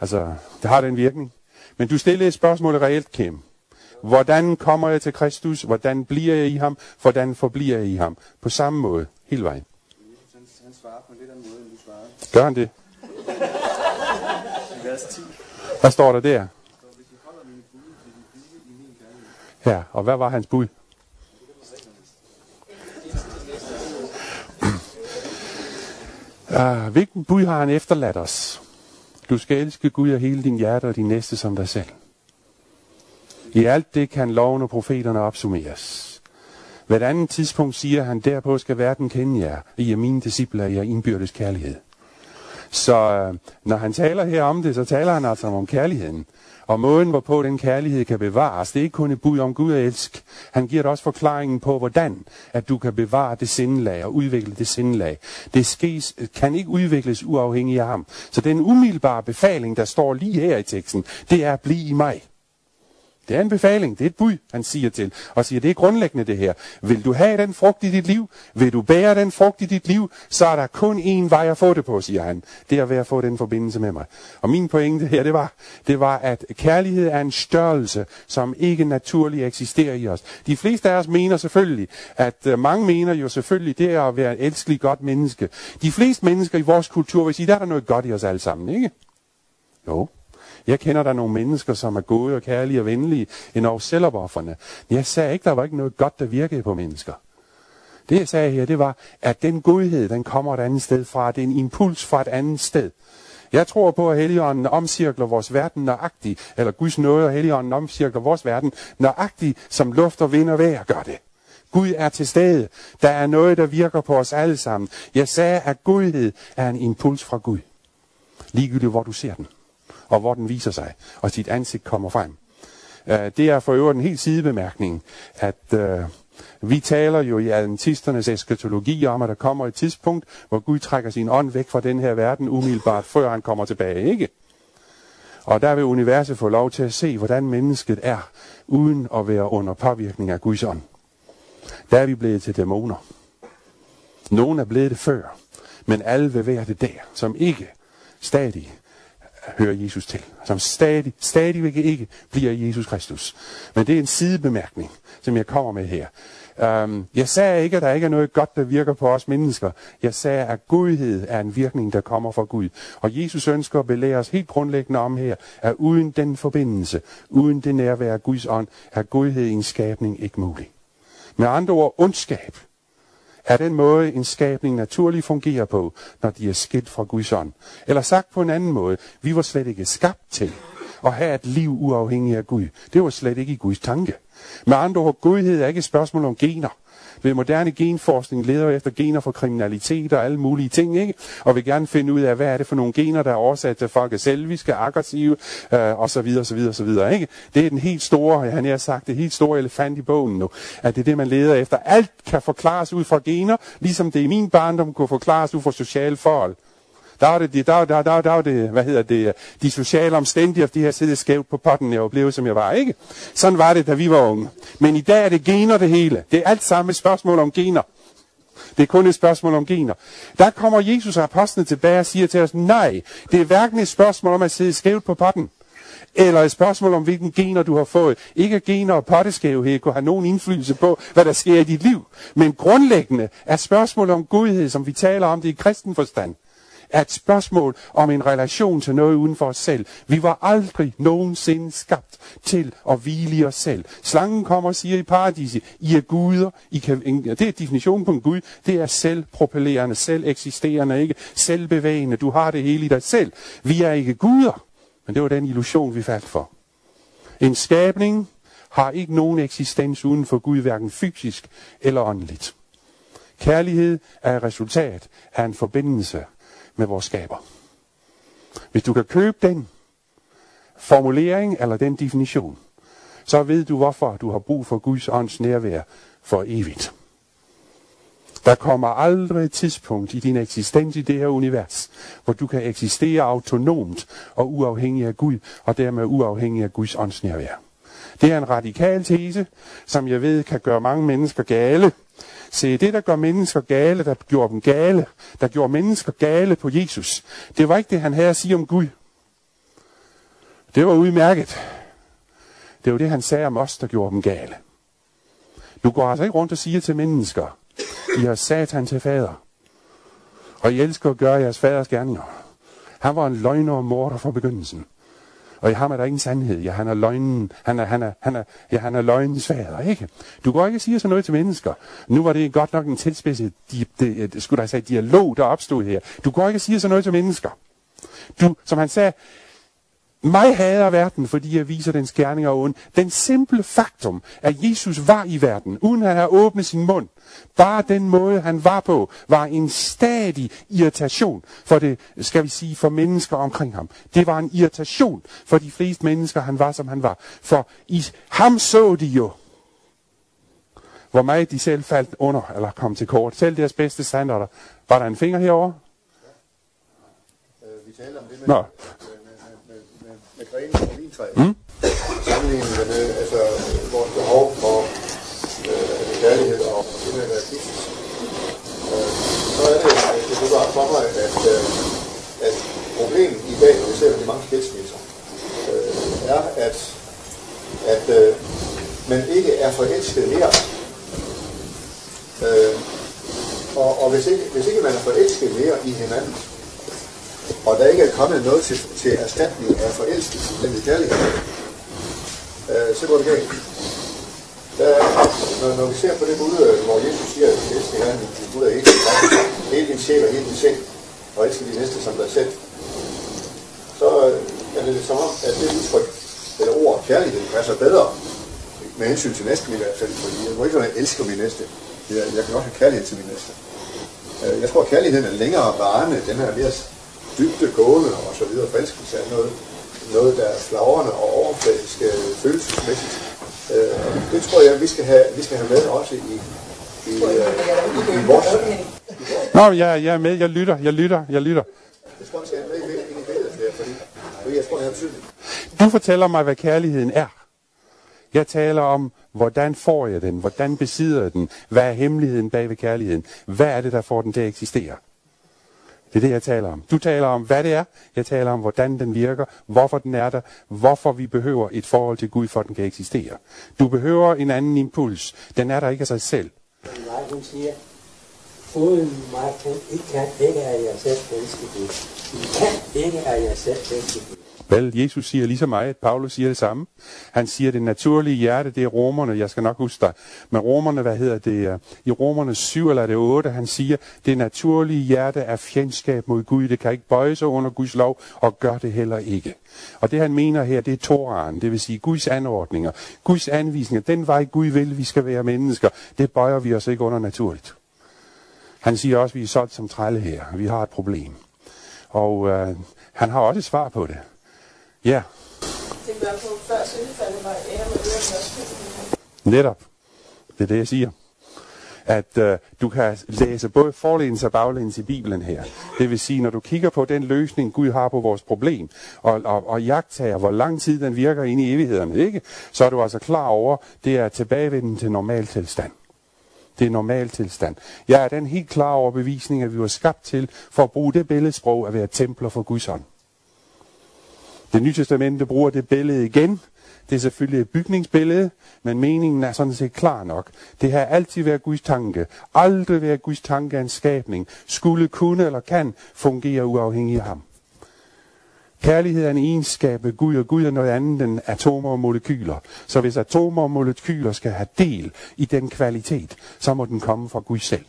Altså, det har den virkning. Men du stillede et spørgsmål reelt, Kim. Hvordan kommer jeg til Kristus? Hvordan bliver jeg i ham? Hvordan forbliver jeg i ham? På samme måde, hele vejen. Han, han svarer på en lidt anden måde, end du svarede. Gør han det? I vers 10. Hvad står der der? Hvis I. Ja, og hvad var hans bud? Uh, hvilken bud har han efterladt os? Du skal elske Gud af hele din hjerte og din næste som dig selv. I alt det kan loven og profeterne opsummeres. Ved et andet tidspunkt siger han, derpå skal verden kende jer, I er mine disciple I jer indbyrdes kærlighed. Så øh, når han taler her om det, så taler han altså om kærligheden. Og måden, hvorpå den kærlighed kan bevares, det er ikke kun et bud om Gud at elsk. Han giver dig også forklaringen på, hvordan at du kan bevare det sindelag og udvikle det sindelag. Det skes, kan ikke udvikles uafhængigt af ham. Så den umiddelbare befaling, der står lige her i teksten, det er at blive i mig. Det er en befaling, det er et bud, han siger til, og siger, det er grundlæggende det her. Vil du have den frugt i dit liv? Vil du bære den frugt i dit liv? Så er der kun én vej at få det på, siger han. Det er ved at få den forbindelse med mig. Og min pointe her, det var, det var, at kærlighed er en størrelse, som ikke naturligt eksisterer i os. De fleste af os mener selvfølgelig, at øh, mange mener jo selvfølgelig, det er at være et elskelig godt menneske. De fleste mennesker i vores kultur vil sige, der er der noget godt i os alle sammen, ikke? Jo. Jeg kender der nogle mennesker, som er gode og kærlige og venlige, endnu selvopofferne. Men jeg sagde ikke, der var ikke noget godt, der virkede på mennesker. Det jeg sagde her, det var, at den godhed, den kommer et andet sted fra. Det er en impuls fra et andet sted. Jeg tror på, at Helligånden omcirkler vores verden nøjagtigt, eller Guds nåde og Helligånden omcirkler vores verden nøjagtigt, som luft og vind og vejr gør det. Gud er til stede. Der er noget, der virker på os alle sammen. Jeg sagde, at godhed er en impuls fra Gud. Ligegyldigt, hvor du ser den og hvor den viser sig, og sit ansigt kommer frem. Uh, det er for øvrigt en helt sidebemærkning, at uh, vi taler jo i adventisternes eskatologi om, at der kommer et tidspunkt, hvor Gud trækker sin ånd væk fra den her verden umiddelbart, før han kommer tilbage, ikke? Og der vil universet få lov til at se, hvordan mennesket er, uden at være under påvirkning af Guds ånd. Der er vi blevet til dæmoner. Nogen er blevet det før, men alle vil være det der, som ikke stadig hører Jesus til. Som stadig, stadigvæk ikke bliver Jesus Kristus. Men det er en sidebemærkning, som jeg kommer med her. Um, jeg sagde ikke, at der ikke er noget godt, der virker på os mennesker. Jeg sagde, at godhed er en virkning, der kommer fra Gud. Og Jesus ønsker at belære os helt grundlæggende om her, at uden den forbindelse, uden det nærvær af Guds ånd, er godhed i en skabning ikke mulig. Med andre ord, ondskab er den måde, en skabning naturligt fungerer på, når de er skilt fra Guds ånd. Eller sagt på en anden måde, vi var slet ikke skabt til at have et liv uafhængigt af Gud. Det var slet ikke i Guds tanke. Med andre ord, godhed er ikke et spørgsmål om gener. Ved moderne genforskning leder efter gener for kriminalitet og alle mulige ting, ikke? Og vil gerne finde ud af, hvad er det for nogle gener, der er årsag til, at folk er selviske, aggressive, øh, og så videre, så videre, så videre, ikke? Det er den helt store, jeg har sagt, det helt store elefant i bogen nu, at det er det, man leder efter. Alt kan forklares ud fra gener, ligesom det i min barndom kunne forklares ud fra sociale forhold. Der var det, de- der, der, der, der var det, hvad hedder det, de sociale omstændigheder, de her siddet skævt på potten, jeg oplevede, som jeg var, ikke? Sådan var det, da vi var unge. Men i dag er det gener det hele. Det er alt sammen et spørgsmål om gener. Det er kun et spørgsmål om gener. Der kommer Jesus og apostlene tilbage og siger til os, nej, det er hverken et spørgsmål om at sidde skævt på potten, eller et spørgsmål om, hvilken gener du har fået. Ikke gener og potteskævhed kunne have nogen indflydelse på, hvad der sker i dit liv. Men grundlæggende er spørgsmålet om godhed, som vi taler om det i kristen forstand, er et spørgsmål om en relation til noget uden for os selv. Vi var aldrig nogensinde skabt til at hvile i os selv. Slangen kommer og siger i paradiset, I er guder. I kan, det er definitionen på en gud. Det er selvpropellerende, selveksisterende, ikke selvbevægende. Du har det hele i dig selv. Vi er ikke guder. Men det var den illusion, vi faldt for. En skabning har ikke nogen eksistens uden for Gud, hverken fysisk eller åndeligt. Kærlighed er et resultat af en forbindelse med vores skaber. Hvis du kan købe den formulering eller den definition, så ved du, hvorfor du har brug for Guds ånds nærvær for evigt. Der kommer aldrig et tidspunkt i din eksistens i det her univers, hvor du kan eksistere autonomt og uafhængig af Gud, og dermed uafhængig af Guds åndsnærvær. Det er en radikal tese, som jeg ved kan gøre mange mennesker gale. Se, det der gør mennesker gale, der gjorde dem gale, der gjorde mennesker gale på Jesus, det var ikke det, han havde at sige om Gud. Det var udmærket. Det var det, han sagde om os, der gjorde dem gale. Du går altså ikke rundt og siger til mennesker, I har satan til fader, og I elsker at gøre jeres faders gerninger. Han var en løgner og morder fra begyndelsen. Og i ham er der ingen sandhed. Ja, han er løgnen. Han er, han er, han er, ja, han er løgnens fader, ikke? Du går ikke og siger sådan noget til mennesker. Nu var det godt nok en tilspidset, di, di, di, skulle der sige, dialog, der opstod her. Du går ikke og siger sådan noget til mennesker. Du, som han sagde, mig hader verden, fordi jeg viser dens gerninger ond. Den simple faktum, at Jesus var i verden, uden at have åbnet sin mund, bare den måde, han var på, var en stadig irritation for det, skal vi sige, for mennesker omkring ham. Det var en irritation for de fleste mennesker, han var, som han var. For i ham så de jo, hvor meget de selv faldt under, eller kom til kort. Selv deres bedste standarder. Var der en finger herovre? Øh, vi taler om det med, Nå. Med, grenen og vintræet. Mm. Sammenlignet det med altså, vores behov for øh, kærlighed og det med at være kristus. Øh, så er det, at det er bare for mig, at, øh, at problemet i dag, når vi ser på de mange skilsmisser, øh, er, at, at øh, man ikke er forelsket mere. Øh, og, og hvis, ikke, hvis ikke man er forelsket mere i hinanden, og der ikke er kommet noget til, til erstatning af forelskelse, nemlig kærlighed, øh, så går det galt. Der, når, når vi ser på det bud, øh, hvor Jesus siger, at det elsker Herren, din Gud hele din hele din sjæl og hele din sind, og elsker de næste som dig selv, så øh, er det som om, at det udtryk, eller ord kærlighed, passer bedre med hensyn til næsten i hvert fald, fordi jeg må ikke sådan, at jeg elsker min næste. Jeg, jeg kan også have kærlighed til min næste. Øh, jeg tror, at kærligheden er længere varende, den her mere gående og så videre. Forelskelse er noget, noget der er flagrende og overfladisk øh, følelsesmæssigt. Øh, det tror jeg, vi skal have, vi skal have med også i, i, øh, i, i vores... Nå, jeg, jeg er med. Jeg lytter, jeg lytter, jeg lytter. Jeg tror, vi skal have med i billedet der, fordi, fordi jeg tror, det har betydning. Du fortæller mig, hvad kærligheden er. Jeg taler om, hvordan får jeg den? Hvordan besidder jeg den? Hvad er hemmeligheden bag ved kærligheden? Hvad er det, der får den til at eksistere? Det er det, jeg taler om. Du taler om, hvad det er. Jeg taler om, hvordan den virker, hvorfor den er der, hvorfor vi behøver et forhold til Gud, for at den kan eksistere. Du behøver en anden impuls. Den er der ikke af sig selv. Nej, hun siger, uden mig kan I kan ikke af jer selv elske Gud. I kan ikke af jer selv elske Gud. Vel, Jesus siger lige så meget, Paulus siger det samme. Han siger, det naturlige hjerte, det er romerne, jeg skal nok huske dig. Men romerne, hvad hedder det, øh, i romerne 7 eller er det 8, han siger, det naturlige hjerte er fjendskab mod Gud. Det kan ikke bøje sig under Guds lov, og gør det heller ikke. Og det han mener her, det er Toraen, det vil sige Guds anordninger, Guds anvisninger. Den vej Gud vil, vi skal være mennesker, det bøjer vi os ikke under naturligt. Han siger også, at vi er solgt som trælle her. Vi har et problem. Og øh, han har også et svar på det. Ja, Det gør på før syndefaldet var ære med også. netop. Det er det, jeg siger. at øh, du kan læse både forlæns og baglæns i Bibelen her. Det vil sige, når du kigger på den løsning, Gud har på vores problem, og, og, og jagttager, hvor lang tid den virker ind i evighederne, ikke? så er du altså klar over, det er tilbagevenden til normaltilstand. Det er normaltilstand. Jeg er den helt klare overbevisning, at vi var skabt til, for at bruge det billedsprog, at være templer for Guds ånd. Det nye testamente bruger det billede igen. Det er selvfølgelig et bygningsbillede, men meningen er sådan set klar nok. Det har altid været Guds tanke. Aldrig været Guds tanke af en skabning. Skulle kunne eller kan fungere uafhængig af ham. Kærlighed er en egenskab ved Gud, og Gud er noget andet end atomer og molekyler. Så hvis atomer og molekyler skal have del i den kvalitet, så må den komme fra Gud selv.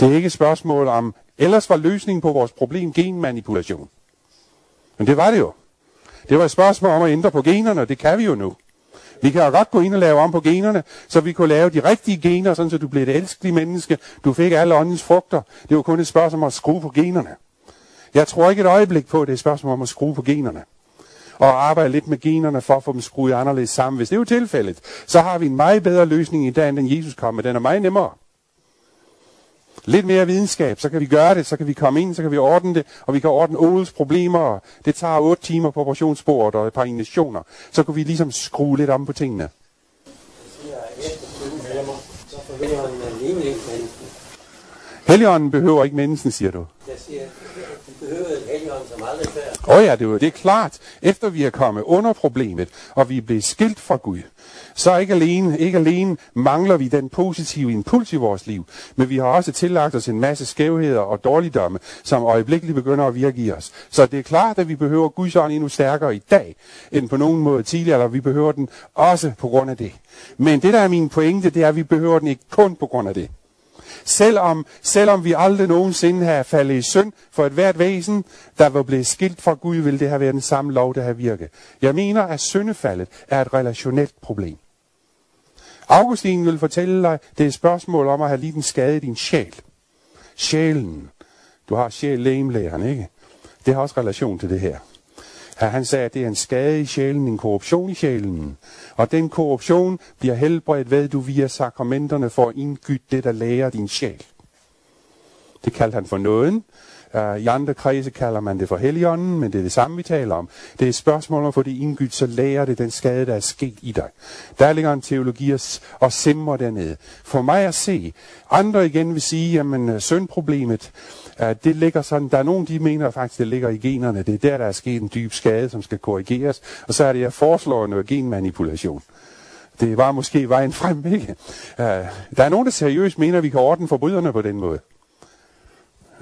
Det er ikke et spørgsmål om, ellers var løsningen på vores problem genmanipulation. Men det var det jo. Det var et spørgsmål om at ændre på generne, og det kan vi jo nu. Vi kan jo godt gå ind og lave om på generne, så vi kunne lave de rigtige gener, sådan så du blev et elskeligt menneske. Du fik alle åndens frugter. Det var kun et spørgsmål om at skrue på generne. Jeg tror ikke et øjeblik på, at det er et spørgsmål om at skrue på generne. Og arbejde lidt med generne for at få dem skruet anderledes sammen. Hvis det er jo tilfældet, så har vi en meget bedre løsning i dag, end den Jesus kom med. Den er meget nemmere. Lidt mere videnskab, så kan vi gøre det, så kan vi komme ind, så kan vi ordne det, og vi kan ordne Oles problemer, og det tager 8 timer på operationsbordet og et par injektioner. Så kan vi ligesom skrue lidt om på tingene. Helligånden behøver ikke mennesken, siger du. Jeg siger, som. Åh oh ja, det er, jo, det er klart. Efter vi er kommet under problemet, og vi er blevet skilt fra Gud, så ikke alene, ikke alene mangler vi den positive impuls i vores liv, men vi har også tillagt os en masse skævheder og dårligdomme, som øjeblikkeligt begynder at virke i os. Så det er klart, at vi behøver Guds ånd endnu stærkere i dag, end på nogen måde tidligere, eller vi behøver den også på grund af det. Men det, der er min pointe, det er, at vi behøver den ikke kun på grund af det. Selvom, selvom vi aldrig nogensinde har faldet i synd for et hvert væsen, der var blevet skilt fra Gud, vil det have været den samme lov, der har virket. Jeg mener, at syndefaldet er et relationelt problem. Augustin vil fortælle dig, det er et spørgsmål om at have lidt en skade i din sjæl. Sjælen. Du har sjæl ikke? Det har også relation til det her. Ja, han sagde, at det er en skade i sjælen, en korruption i sjælen. Og den korruption bliver helbredt ved, at du via sakramenterne får indgydt det, der lærer din sjæl. Det kaldte han for nåden. Uh, I andre kredse kalder man det for heligånden, men det er det samme, vi taler om. Det er et spørgsmål om at få det indgydt, så lærer det den skade, der er sket i dig. Der ligger en teologi og og simmer dernede. For mig at se, andre igen vil sige, jamen søndproblemet, syndproblemet, uh, det ligger sådan, der er nogen, de mener faktisk, det ligger i generne. Det er der, der er sket en dyb skade, som skal korrigeres. Og så er det, jeg foreslår noget genmanipulation. Det var måske vejen frem, ikke? Uh, der er nogen, der seriøst mener, at vi kan ordne forbryderne på den måde.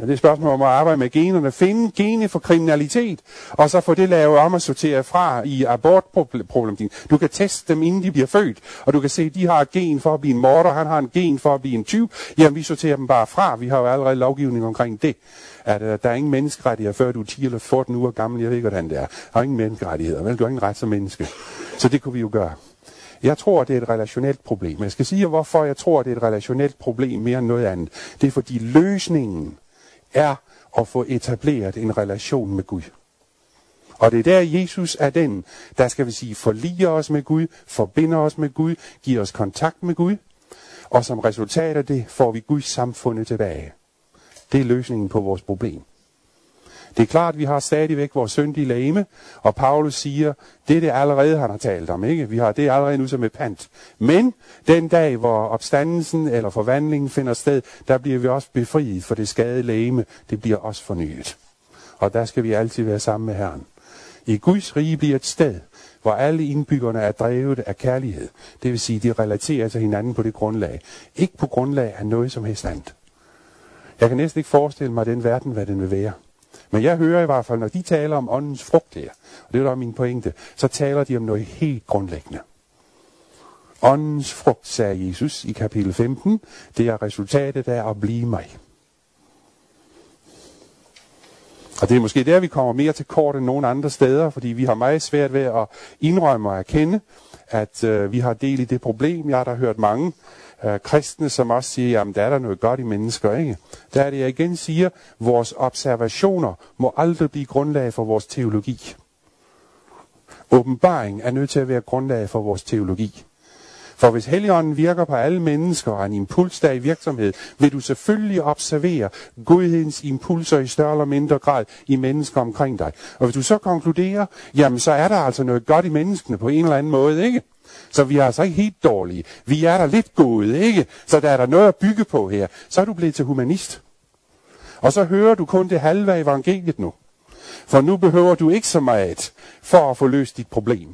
Ja, Det er et spørgsmål om at arbejde med generne. Finde gene for kriminalitet, og så få det lavet om og sortere fra i abortproblematikken. Du kan teste dem, inden de bliver født, og du kan se, at de har et gen for at blive en morder, han har en gen for at blive en tyv. Jamen, vi sorterer dem bare fra. Vi har jo allerede lovgivning omkring det. At uh, der er ingen menneskerettigheder, før du er 10 eller 14 uger gammel. Jeg ved ikke, hvordan det er. Der er ingen menneskerettigheder. Vel, du har ingen ret som menneske. Så det kunne vi jo gøre. Jeg tror, det er et relationelt problem. Jeg skal sige, hvorfor jeg tror, det er et relationelt problem mere end noget andet. Det er fordi løsningen er at få etableret en relation med Gud. Og det er der, Jesus er den, der skal vi sige, forliger os med Gud, forbinder os med Gud, giver os kontakt med Gud, og som resultat af det får vi Guds samfundet tilbage. Det er løsningen på vores problem. Det er klart, at vi har stadigvæk vores syndige lame, og Paulus siger, det er det allerede, han har talt om. ikke? Vi har det allerede nu som et pant. Men den dag, hvor opstandelsen eller forvandlingen finder sted, der bliver vi også befriet for det skadede lame. Det bliver også fornyet. Og der skal vi altid være sammen med Herren. I Guds rige bliver et sted, hvor alle indbyggerne er drevet af kærlighed. Det vil sige, de relaterer til hinanden på det grundlag. Ikke på grundlag af noget som helst andet. Jeg kan næsten ikke forestille mig den verden, hvad den vil være. Men jeg hører i hvert fald, når de taler om åndens frugt her, og det er da min pointe, så taler de om noget helt grundlæggende. Åndens frugt, sagde Jesus i kapitel 15, det er resultatet af at blive mig. Og det er måske der, vi kommer mere til kort end nogen andre steder, fordi vi har meget svært ved at indrømme og erkende, at øh, vi har del i det problem. Jeg har da hørt mange øh, kristne, som også siger, jamen der er der noget godt i mennesker, ikke? Der er det, jeg igen siger, vores observationer må aldrig blive grundlag for vores teologi. Åbenbaring er nødt til at være grundlag for vores teologi. For hvis Helligånden virker på alle mennesker og en impuls der er i virksomhed, vil du selvfølgelig observere godhedens impulser i større eller mindre grad i mennesker omkring dig. Og hvis du så konkluderer, jamen så er der altså noget godt i menneskene på en eller anden måde, ikke? Så vi er altså ikke helt dårlige. Vi er der lidt gode, ikke? Så der er der noget at bygge på her. Så er du blevet til humanist. Og så hører du kun det halve af evangeliet nu. For nu behøver du ikke så meget for at få løst dit problem.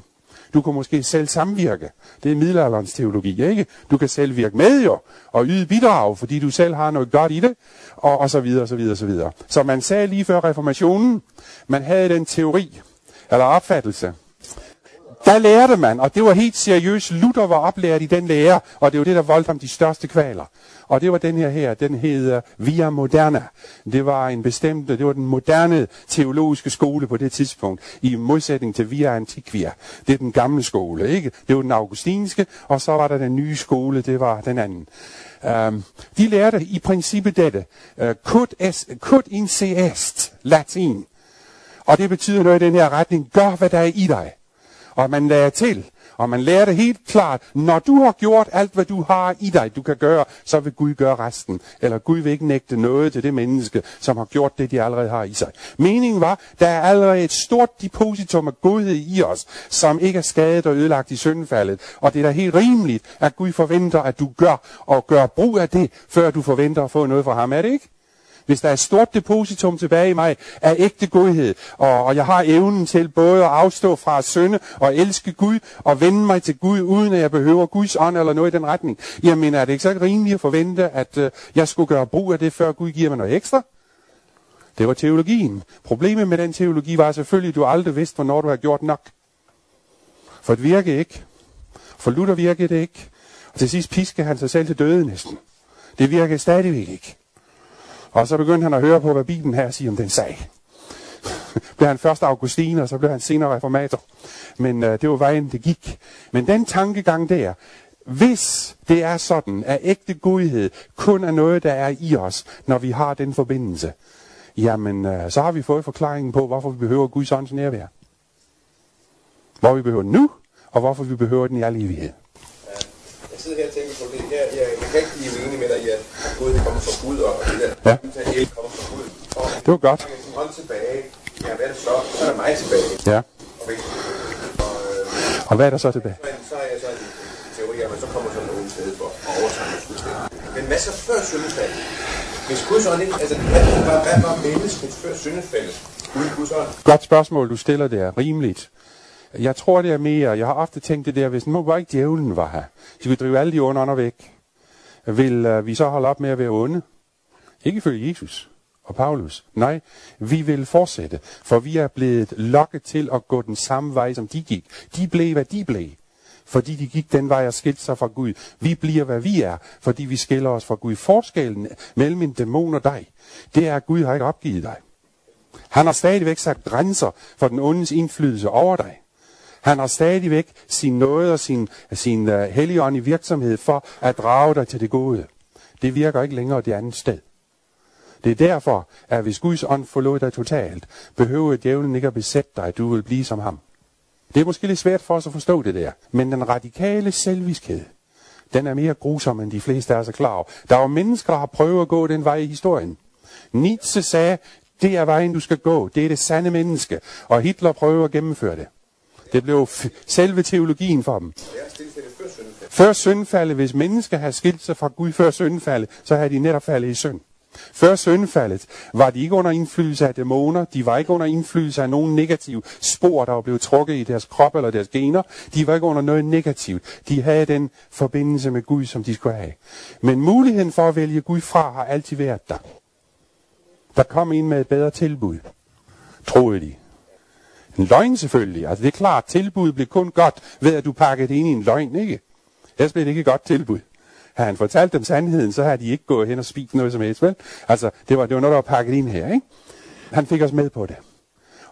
Du kan måske selv samvirke. Det er middelalderens teologi, ikke? Du kan selv virke med jo, og yde bidrag, fordi du selv har noget godt i det, og, og så videre, og så videre, og så videre. Så man sagde lige før reformationen, man havde den teori, eller opfattelse, der lærte man, og det var helt seriøst, Luther var oplært i den lære, og det var det, der voldte ham de største kvaler. Og det var den her her, den hedder Via Moderna. Det var en bestemt, det var den moderne teologiske skole på det tidspunkt, i modsætning til Via Antiquia. Det er den gamle skole, ikke? Det var den augustinske, og så var der den nye skole, det var den anden. Um, de lærte i princippet dette. Øh, uh, quod, est, in se est, latin. Og det betyder noget i den her retning. Gør, hvad der er i dig og man lærer til. Og man lærer det helt klart, når du har gjort alt, hvad du har i dig, du kan gøre, så vil Gud gøre resten. Eller Gud vil ikke nægte noget til det menneske, som har gjort det, de allerede har i sig. Meningen var, der er allerede et stort depositum af godhed i os, som ikke er skadet og ødelagt i syndfaldet. Og det er da helt rimeligt, at Gud forventer, at du gør og gør brug af det, før du forventer at få noget fra ham. Er det ikke? Hvis der er stort depositum tilbage i mig af ægte godhed, og, og jeg har evnen til både at afstå fra at synde og elske Gud og vende mig til Gud, uden at jeg behøver Guds ånd eller noget i den retning, jamen er det ikke så rimeligt at forvente, at øh, jeg skulle gøre brug af det, før Gud giver mig noget ekstra? Det var teologien. Problemet med den teologi var selvfølgelig, at du aldrig vidste, hvornår du har gjort nok. For det virkede ikke. For Luther virkede det ikke. Og til sidst piskede han sig selv til døde næsten. Det virkede stadigvæk ikke. Og så begyndte han at høre på, hvad Bibelen her siger om den sag. <laughs> blev han først Augustin, og så blev han senere reformator. Men øh, det var vejen, det gik. Men den tankegang der, hvis det er sådan, at ægte godhed kun er noget, der er i os, når vi har den forbindelse, jamen øh, så har vi fået forklaringen på, hvorfor vi behøver Guds ånds nærvær. Hvor vi behøver den nu, og hvorfor vi behøver den i al evighed sidder her og tænker på det her. Jeg, jeg kan ikke blive enig med dig i, at Gud det kommer fra Gud, og det der ja. el kommer fra Gud. Og det var godt. Jeg kan hånd tilbage. Ja, hvad er det så? Så er der mig tilbage. Ja. Okay. Og, øh, og hvad er der så tilbage? Så er jeg så en teori at så kommer sådan nogen sted for at overtage. Men hvad så før syndefaldet? Hvis Guds ånd ikke... Altså, hvad var, hvad var mennesket før syndefaldet? Uden Guds ånd? Godt spørgsmål, du stiller der. Rimeligt. Jeg tror, det er mere. Jeg har ofte tænkt det der, hvis nu bare ikke djævlen var her, så vi drive alle de ånder væk. Vil øh, vi så holde op med at være onde? Ikke ifølge Jesus og Paulus. Nej, vi vil fortsætte, for vi er blevet lokket til at gå den samme vej, som de gik. De blev, hvad de blev, fordi de gik den vej og skilte sig fra Gud. Vi bliver, hvad vi er, fordi vi skiller os fra Gud. Forskellen mellem en dæmon og dig, det er, at Gud har ikke opgivet dig. Han har stadigvæk sat grænser for den ondes indflydelse over dig. Han har stadigvæk sin nåde og sin, sin øh, uh, helligånd i virksomhed for at drage dig til det gode. Det virker ikke længere det andet sted. Det er derfor, at hvis Guds ånd forlod dig totalt, behøver djævlen ikke at besætte dig, du vil blive som ham. Det er måske lidt svært for os at forstå det der, men den radikale selviskhed, den er mere grusom, end de fleste af os er klar over. Der er jo mennesker, der har prøvet at gå den vej i historien. Nietzsche sagde, det er vejen, du skal gå. Det er det sande menneske. Og Hitler prøver at gennemføre det. Det blev selve teologien for dem. Før syndfaldet, hvis mennesker havde skilt sig fra Gud før syndfaldet, så havde de netop faldet i synd. Før syndfaldet var de ikke under indflydelse af dæmoner, de var ikke under indflydelse af nogen negative spor, der var blevet trukket i deres krop eller deres gener. De var ikke under noget negativt. De havde den forbindelse med Gud, som de skulle have. Men muligheden for at vælge Gud fra har altid været der. Der kom en med et bedre tilbud, troede de. En løgn selvfølgelig. Altså det er klart, tilbuddet blev kun godt ved, at du pakkede det ind i en løgn, ikke? Ellers blev det ikke et godt tilbud. Havde han fortalt dem sandheden, så havde de ikke gået hen og spist noget som helst, vel? Altså, det var, det var noget, der var pakket ind her, ikke? Han fik os med på det.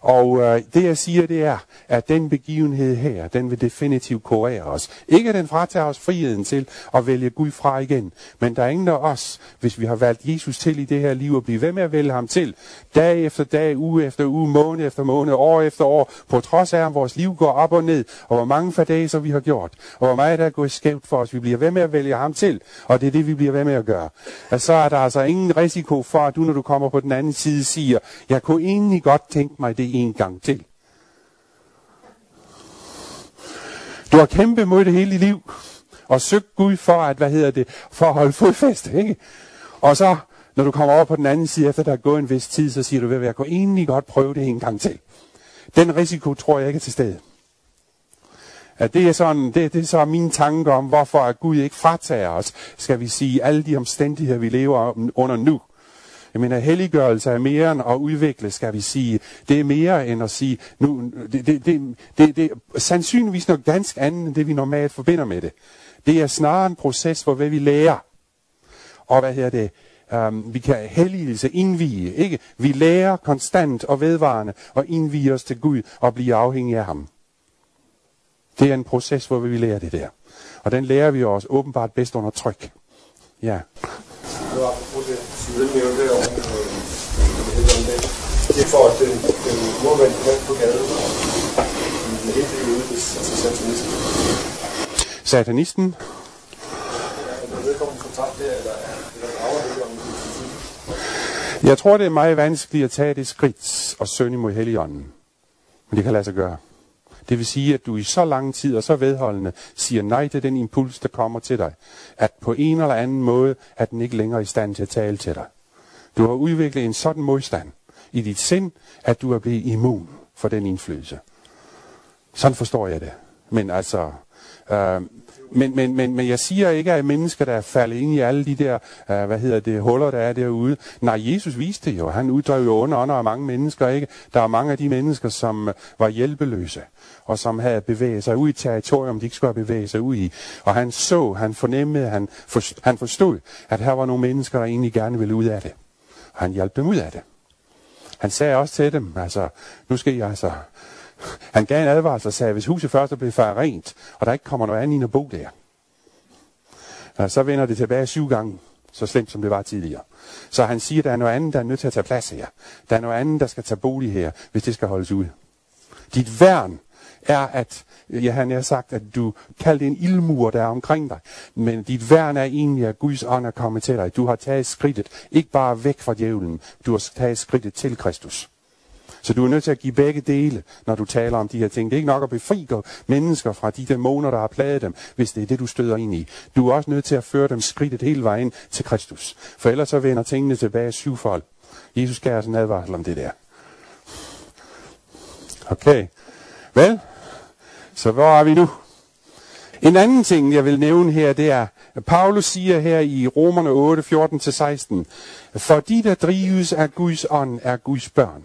Og øh, det jeg siger, det er, at den begivenhed her, den vil definitivt kurere os. Ikke at den fratager os friheden til at vælge Gud fra igen, men der er ingen af os, hvis vi har valgt Jesus til i det her liv, at blive ved med at vælge ham til, dag efter dag, uge efter uge, måned efter måned, år efter år, på trods af, at vores liv går op og ned, og hvor mange fadaser vi har gjort, og hvor meget der er gået skævt for os. Vi bliver ved med at vælge ham til, og det er det, vi bliver ved med at gøre. Og så er der altså ingen risiko for, at du, når du kommer på den anden side, siger, jeg kunne egentlig godt tænke mig det en gang til. Du har kæmpet mod det hele dit liv, og søgt Gud for at, hvad hedder det, for at holde fodfæste, ikke? Og så, når du kommer over på den anden side, efter der er gået en vis tid, så siger du, at jeg kunne egentlig godt prøve det en gang til. Den risiko tror jeg ikke er til stede. At det er sådan, det, det er så mine tanker om, hvorfor at Gud ikke fratager os, skal vi sige, alle de omstændigheder, vi lever under nu. Jeg mener, helliggørelse er mere end at udvikle, skal vi sige. Det er mere end at sige, nu, det, det, det, det, det er sandsynligvis noget ganske andet, end det vi normalt forbinder med det. Det er snarere en proces, hvor hvad vi lærer. Og hvad hedder det? Um, vi kan helligelse, indvige, ikke? Vi lærer konstant og vedvarende og indvige os til Gud og blive afhængige af ham. Det er en proces, hvor vi lærer det der. Og den lærer vi os åbenbart bedst under tryk. Ja. Nu har vi jeg det, Sivil om det det er for, at den, den nordvendte mand på gaden, den er helt ude til satanisten. Satanisten, Er der der, eller jeg tror, det er meget vanskeligt at tage det skridt og søge imod Helligånden. Men det kan lade sig gøre. Det vil sige, at du i så lang tid og så vedholdende siger nej til den impuls, der kommer til dig. At på en eller anden måde er den ikke længere i stand til at tale til dig. Du har udviklet en sådan modstand i dit sind, at du er blevet immun for den indflydelse. Sådan forstår jeg det. Men altså, øh, men, men, men, men jeg siger ikke, at mennesker, der er faldet ind i alle de der, øh, hvad hedder det, huller, der er derude. Nej, Jesus viste det jo. Han uddrev jo under under af mange mennesker, ikke? Der er mange af de mennesker, som øh, var hjælpeløse, og som havde bevæget sig ud i territorium, de ikke skulle have bevæget sig ud i. Og han så, han fornemmede, han, forstod, han forstod, at her var nogle mennesker, der egentlig gerne ville ud af det. Og han hjalp dem ud af det. Han sagde også til dem, altså, nu skal I altså... <laughs> Han gav en advarsel og sagde, hvis huset først er blevet færre rent, og der ikke kommer noget andet ind at bo der, så vender det tilbage syv gange, så slemt som det var tidligere. Så han siger, at der er noget andet, der er nødt til at tage plads her. Der er noget andet, der skal tage bolig her, hvis det skal holdes ud. Dit værn er, at ja, han har sagt, at du kalder det en ildmur, der er omkring dig. Men dit værn er egentlig, at Guds ånd er kommet til dig. Du har taget skridtet, ikke bare væk fra djævlen, du har taget skridtet til Kristus. Så du er nødt til at give begge dele, når du taler om de her ting. Det er ikke nok at befri mennesker fra de dæmoner, der har plaget dem, hvis det er det, du støder ind i. Du er også nødt til at føre dem skridtet hele vejen til Kristus. For ellers så vender tingene tilbage syvfold. Jesus gav os en advarsel om det der. Okay. Vel, så hvor er vi nu? En anden ting, jeg vil nævne her, det er, at Paulus siger her i Romerne 8, 14-16, for de, der drives af Guds ånd, er Guds børn.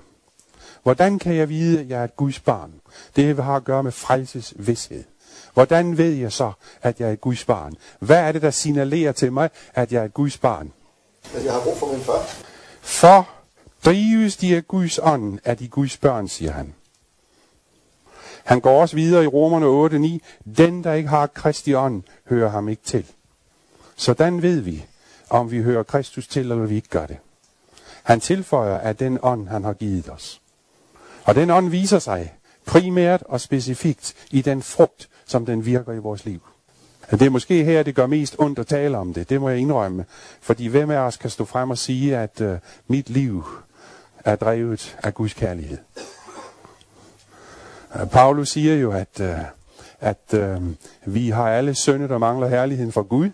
Hvordan kan jeg vide, at jeg er et Guds barn? Det har at gøre med frelses vidshed. Hvordan ved jeg så, at jeg er et Guds barn? Hvad er det, der signalerer til mig, at jeg er et Guds barn? At jeg har brug for min far. For drives de af Guds ånd, er de Guds børn, siger han. Han går også videre i Romerne 8:9. Den, der ikke har Kristi ånd, hører ham ikke til. Sådan ved vi, om vi hører Kristus til, eller vi ikke gør det. Han tilføjer, at den ånd, han har givet os. Og den ånd viser sig primært og specifikt i den frugt, som den virker i vores liv. Det er måske her, det gør mest ondt at tale om det. Det må jeg indrømme. Fordi hvem af os kan stå frem og sige, at uh, mit liv er drevet af Guds kærlighed? Øh, Paulus siger jo, at, øh, at øh, vi har alle syndet og mangler herligheden fra Gud.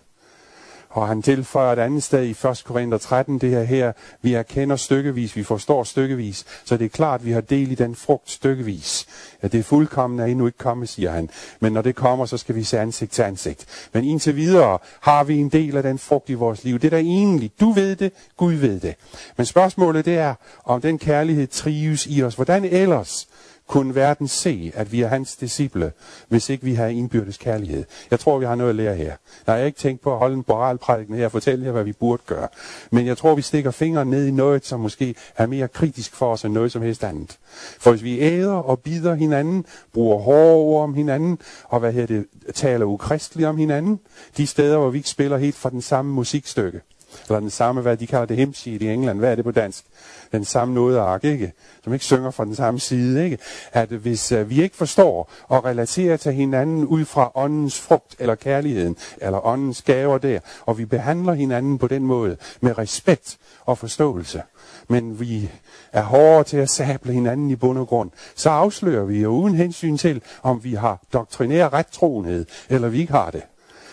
Og han tilføjer et andet sted i 1. Korinther 13, det her her, vi erkender stykkevis, vi forstår stykkevis, så det er klart, at vi har del i den frugt stykkevis. Ja, det er fuldkommen er endnu ikke kommet, siger han. Men når det kommer, så skal vi se ansigt til ansigt. Men indtil videre har vi en del af den frugt i vores liv. Det er der egentlig. Du ved det, Gud ved det. Men spørgsmålet det er, om den kærlighed trives i os. Hvordan ellers kunne verden se, at vi er hans disciple, hvis ikke vi har indbyrdes kærlighed. Jeg tror, vi har noget at lære her. Jeg har ikke tænkt på at holde en moralprædiken her og fortælle jer, hvad vi burde gøre. Men jeg tror, vi stikker fingeren ned i noget, som måske er mere kritisk for os end noget som helst andet. For hvis vi æder og bider hinanden, bruger hårde ord om hinanden, og hvad her det, taler ukristeligt om hinanden, de steder, hvor vi ikke spiller helt fra den samme musikstykke, eller den samme, hvad de kalder det hemsigt i England, hvad er det på dansk? Den samme nådeark, ikke? Som ikke synger fra den samme side, ikke? At hvis uh, vi ikke forstår og relaterer til hinanden ud fra åndens frugt eller kærligheden, eller åndens gaver der, og vi behandler hinanden på den måde med respekt og forståelse, men vi er hårdere til at sable hinanden i bund og grund, så afslører vi jo uden hensyn til, om vi har doktrinær rettroenhed, eller vi ikke har det,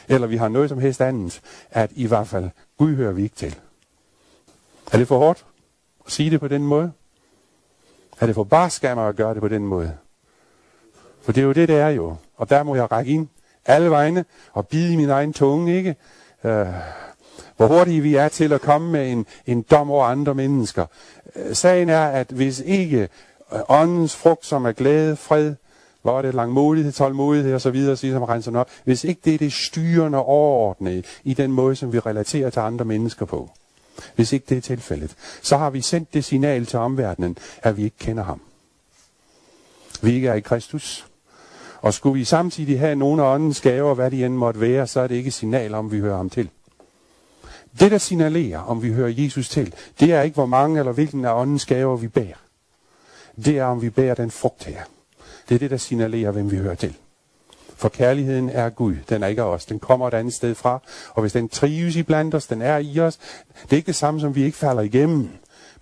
eller vi har noget som helst andet, at i hvert fald Gud hører vi ikke til. Er det for hårdt at sige det på den måde? Er det for barskammer at gøre det på den måde? For det er jo det, det er jo. Og der må jeg række ind alle vegne og bide i min egen tunge, ikke? Øh, hvor hurtige vi er til at komme med en, en dom over andre mennesker. Øh, sagen er, at hvis ikke øh, åndens frugt, som er glæde, fred, hvor er det langmodighed, tålmodighed osv., som renser op. Hvis ikke det er det styrende overordnede i den måde, som vi relaterer til andre mennesker på. Hvis ikke det er tilfældet, så har vi sendt det signal til omverdenen, at vi ikke kender ham. Vi ikke er i Kristus. Og skulle vi samtidig have nogle af åndens gaver, hvad de end måtte være, så er det ikke et signal om, vi hører ham til. Det, der signalerer, om vi hører Jesus til, det er ikke, hvor mange eller hvilken af åndens gaver vi bærer. Det er, om vi bærer den frugt her. Det er det, der signalerer, hvem vi hører til. For kærligheden er Gud, den er ikke af os. Den kommer et andet sted fra, og hvis den trives i blandt os, den er i os, det er ikke det samme, som vi ikke falder igennem.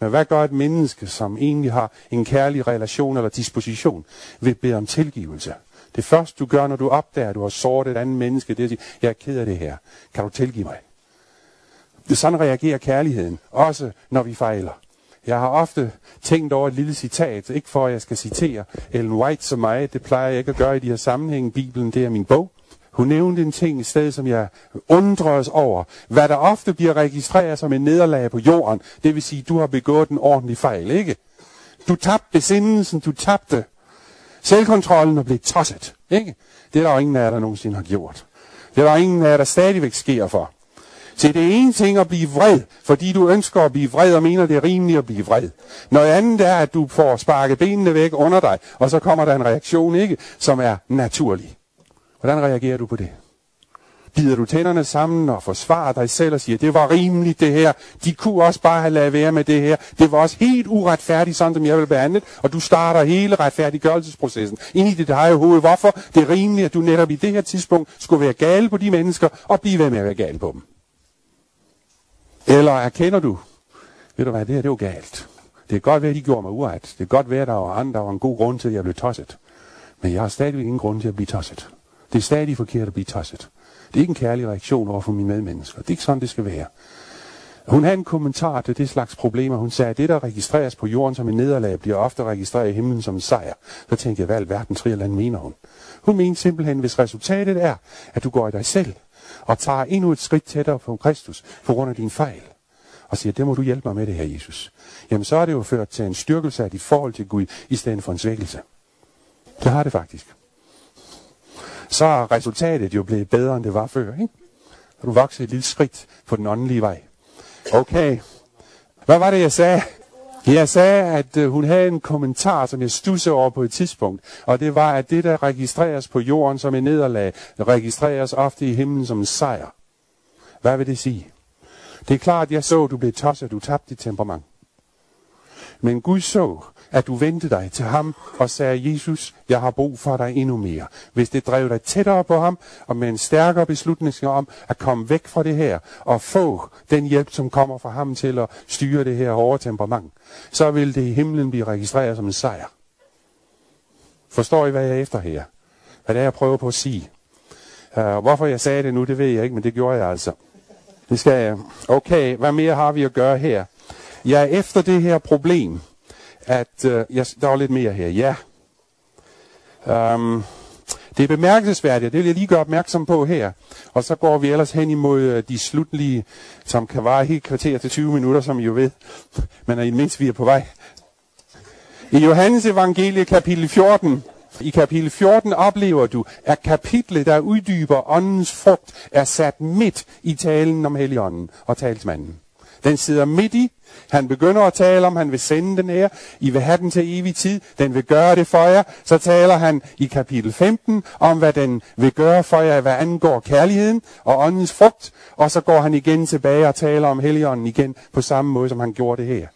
Men hvad gør et menneske, som egentlig har en kærlig relation eller disposition, ved at bede om tilgivelse? Det første, du gør, når du opdager, at du har såret et andet menneske, det er at sige, jeg er ked af det her. Kan du tilgive mig? Det sådan reagerer kærligheden, også når vi fejler. Jeg har ofte tænkt over et lille citat, ikke for at jeg skal citere Ellen White som mig, det plejer jeg ikke at gøre i de her sammenhænge. Bibelen, det er min bog. Hun nævnte en ting i stedet, som jeg undres over. Hvad der ofte bliver registreret som en nederlag på jorden, det vil sige, du har begået en ordentlig fejl, ikke? Du tabte besindelsen, du tabte selvkontrollen og blev tosset, ikke? Det er der jo ingen af jer, der nogensinde har gjort. Det er der ingen af jer, der stadigvæk sker for. Så det er en ting at blive vred, fordi du ønsker at blive vred og mener, det er rimeligt at blive vred. Noget andet er, at du får sparket benene væk under dig, og så kommer der en reaktion, ikke, som er naturlig. Hvordan reagerer du på det? Bider du tænderne sammen og forsvarer dig selv og siger, det var rimeligt det her. De kunne også bare have lavet være med det her. Det var også helt uretfærdigt, sådan som jeg vil behandle Og du starter hele retfærdiggørelsesprocessen ind i dit eget hoved. Hvorfor? Det er rimeligt, at du netop i det her tidspunkt skulle være gal på de mennesker og blive ved med at være gal på dem. Eller erkender du, ved du hvad, det her det var galt. Det er godt være, at de gjorde mig uret. Det er godt være, at der var andre, der var en god grund til, at jeg blev tosset. Men jeg har stadigvæk ingen grund til at blive tosset. Det er stadig forkert at blive tosset. Det er ikke en kærlig reaktion over for mine medmennesker. Det er ikke sådan, det skal være. Hun havde en kommentar til det slags problemer. Hun sagde, at det, der registreres på jorden som en nederlag, bliver ofte registreret i himlen som en sejr. Så tænkte jeg, hvad alverden Trialand mener hun? Hun mente simpelthen, hvis resultatet er, at du går i dig selv, og tager endnu et skridt tættere på Kristus på grund af din fejl. Og siger, det må du hjælpe mig med det her, Jesus. Jamen så er det jo ført til en styrkelse af dit forhold til Gud, i stedet for en svækkelse. Det har det faktisk. Så er resultatet jo blevet bedre, end det var før. Ikke? Og du vokset et lille skridt på den åndelige vej. Okay. Hvad var det, jeg sagde? Jeg sagde, at øh, hun havde en kommentar, som jeg stussede over på et tidspunkt, og det var, at det, der registreres på jorden som en nederlag, registreres ofte i himlen som en sejr. Hvad vil det sige? Det er klart, at jeg så, at du blev tosset, du tabte dit temperament. Men Gud så, at du vendte dig til ham og sagde, Jesus, jeg har brug for dig endnu mere. Hvis det drev dig tættere på ham, og med en stærkere beslutning om at komme væk fra det her, og få den hjælp, som kommer fra ham til at styre det her hårde temperament, så vil det i himlen blive registreret som en sejr. Forstår I, hvad jeg er efter her? Hvad det er, jeg prøver på at sige? Uh, hvorfor jeg sagde det nu, det ved jeg ikke, men det gjorde jeg altså. Det skal jeg. Okay, hvad mere har vi at gøre her? Jeg er efter det her problem, at øh, jeg, der var lidt mere her. Ja. Um, det er bemærkelsesværdigt, det vil jeg lige gøre opmærksom på her. Og så går vi ellers hen imod øh, de slutlige, som kan vare helt kvarter til 20 minutter, som I jo ved. Men i mindst vi er på vej. I Johannes evangelie kapitel 14, i kapitel 14 oplever du, at kapitlet, der uddyber åndens frugt, er sat midt i talen om heligånden og talsmanden. Den sidder midt i. Han begynder at tale om, han vil sende den her. I vil have den til evig tid. Den vil gøre det for jer. Så taler han i kapitel 15 om, hvad den vil gøre for jer, hvad angår kærligheden og åndens frugt. Og så går han igen tilbage og taler om Helligånden igen på samme måde, som han gjorde det her.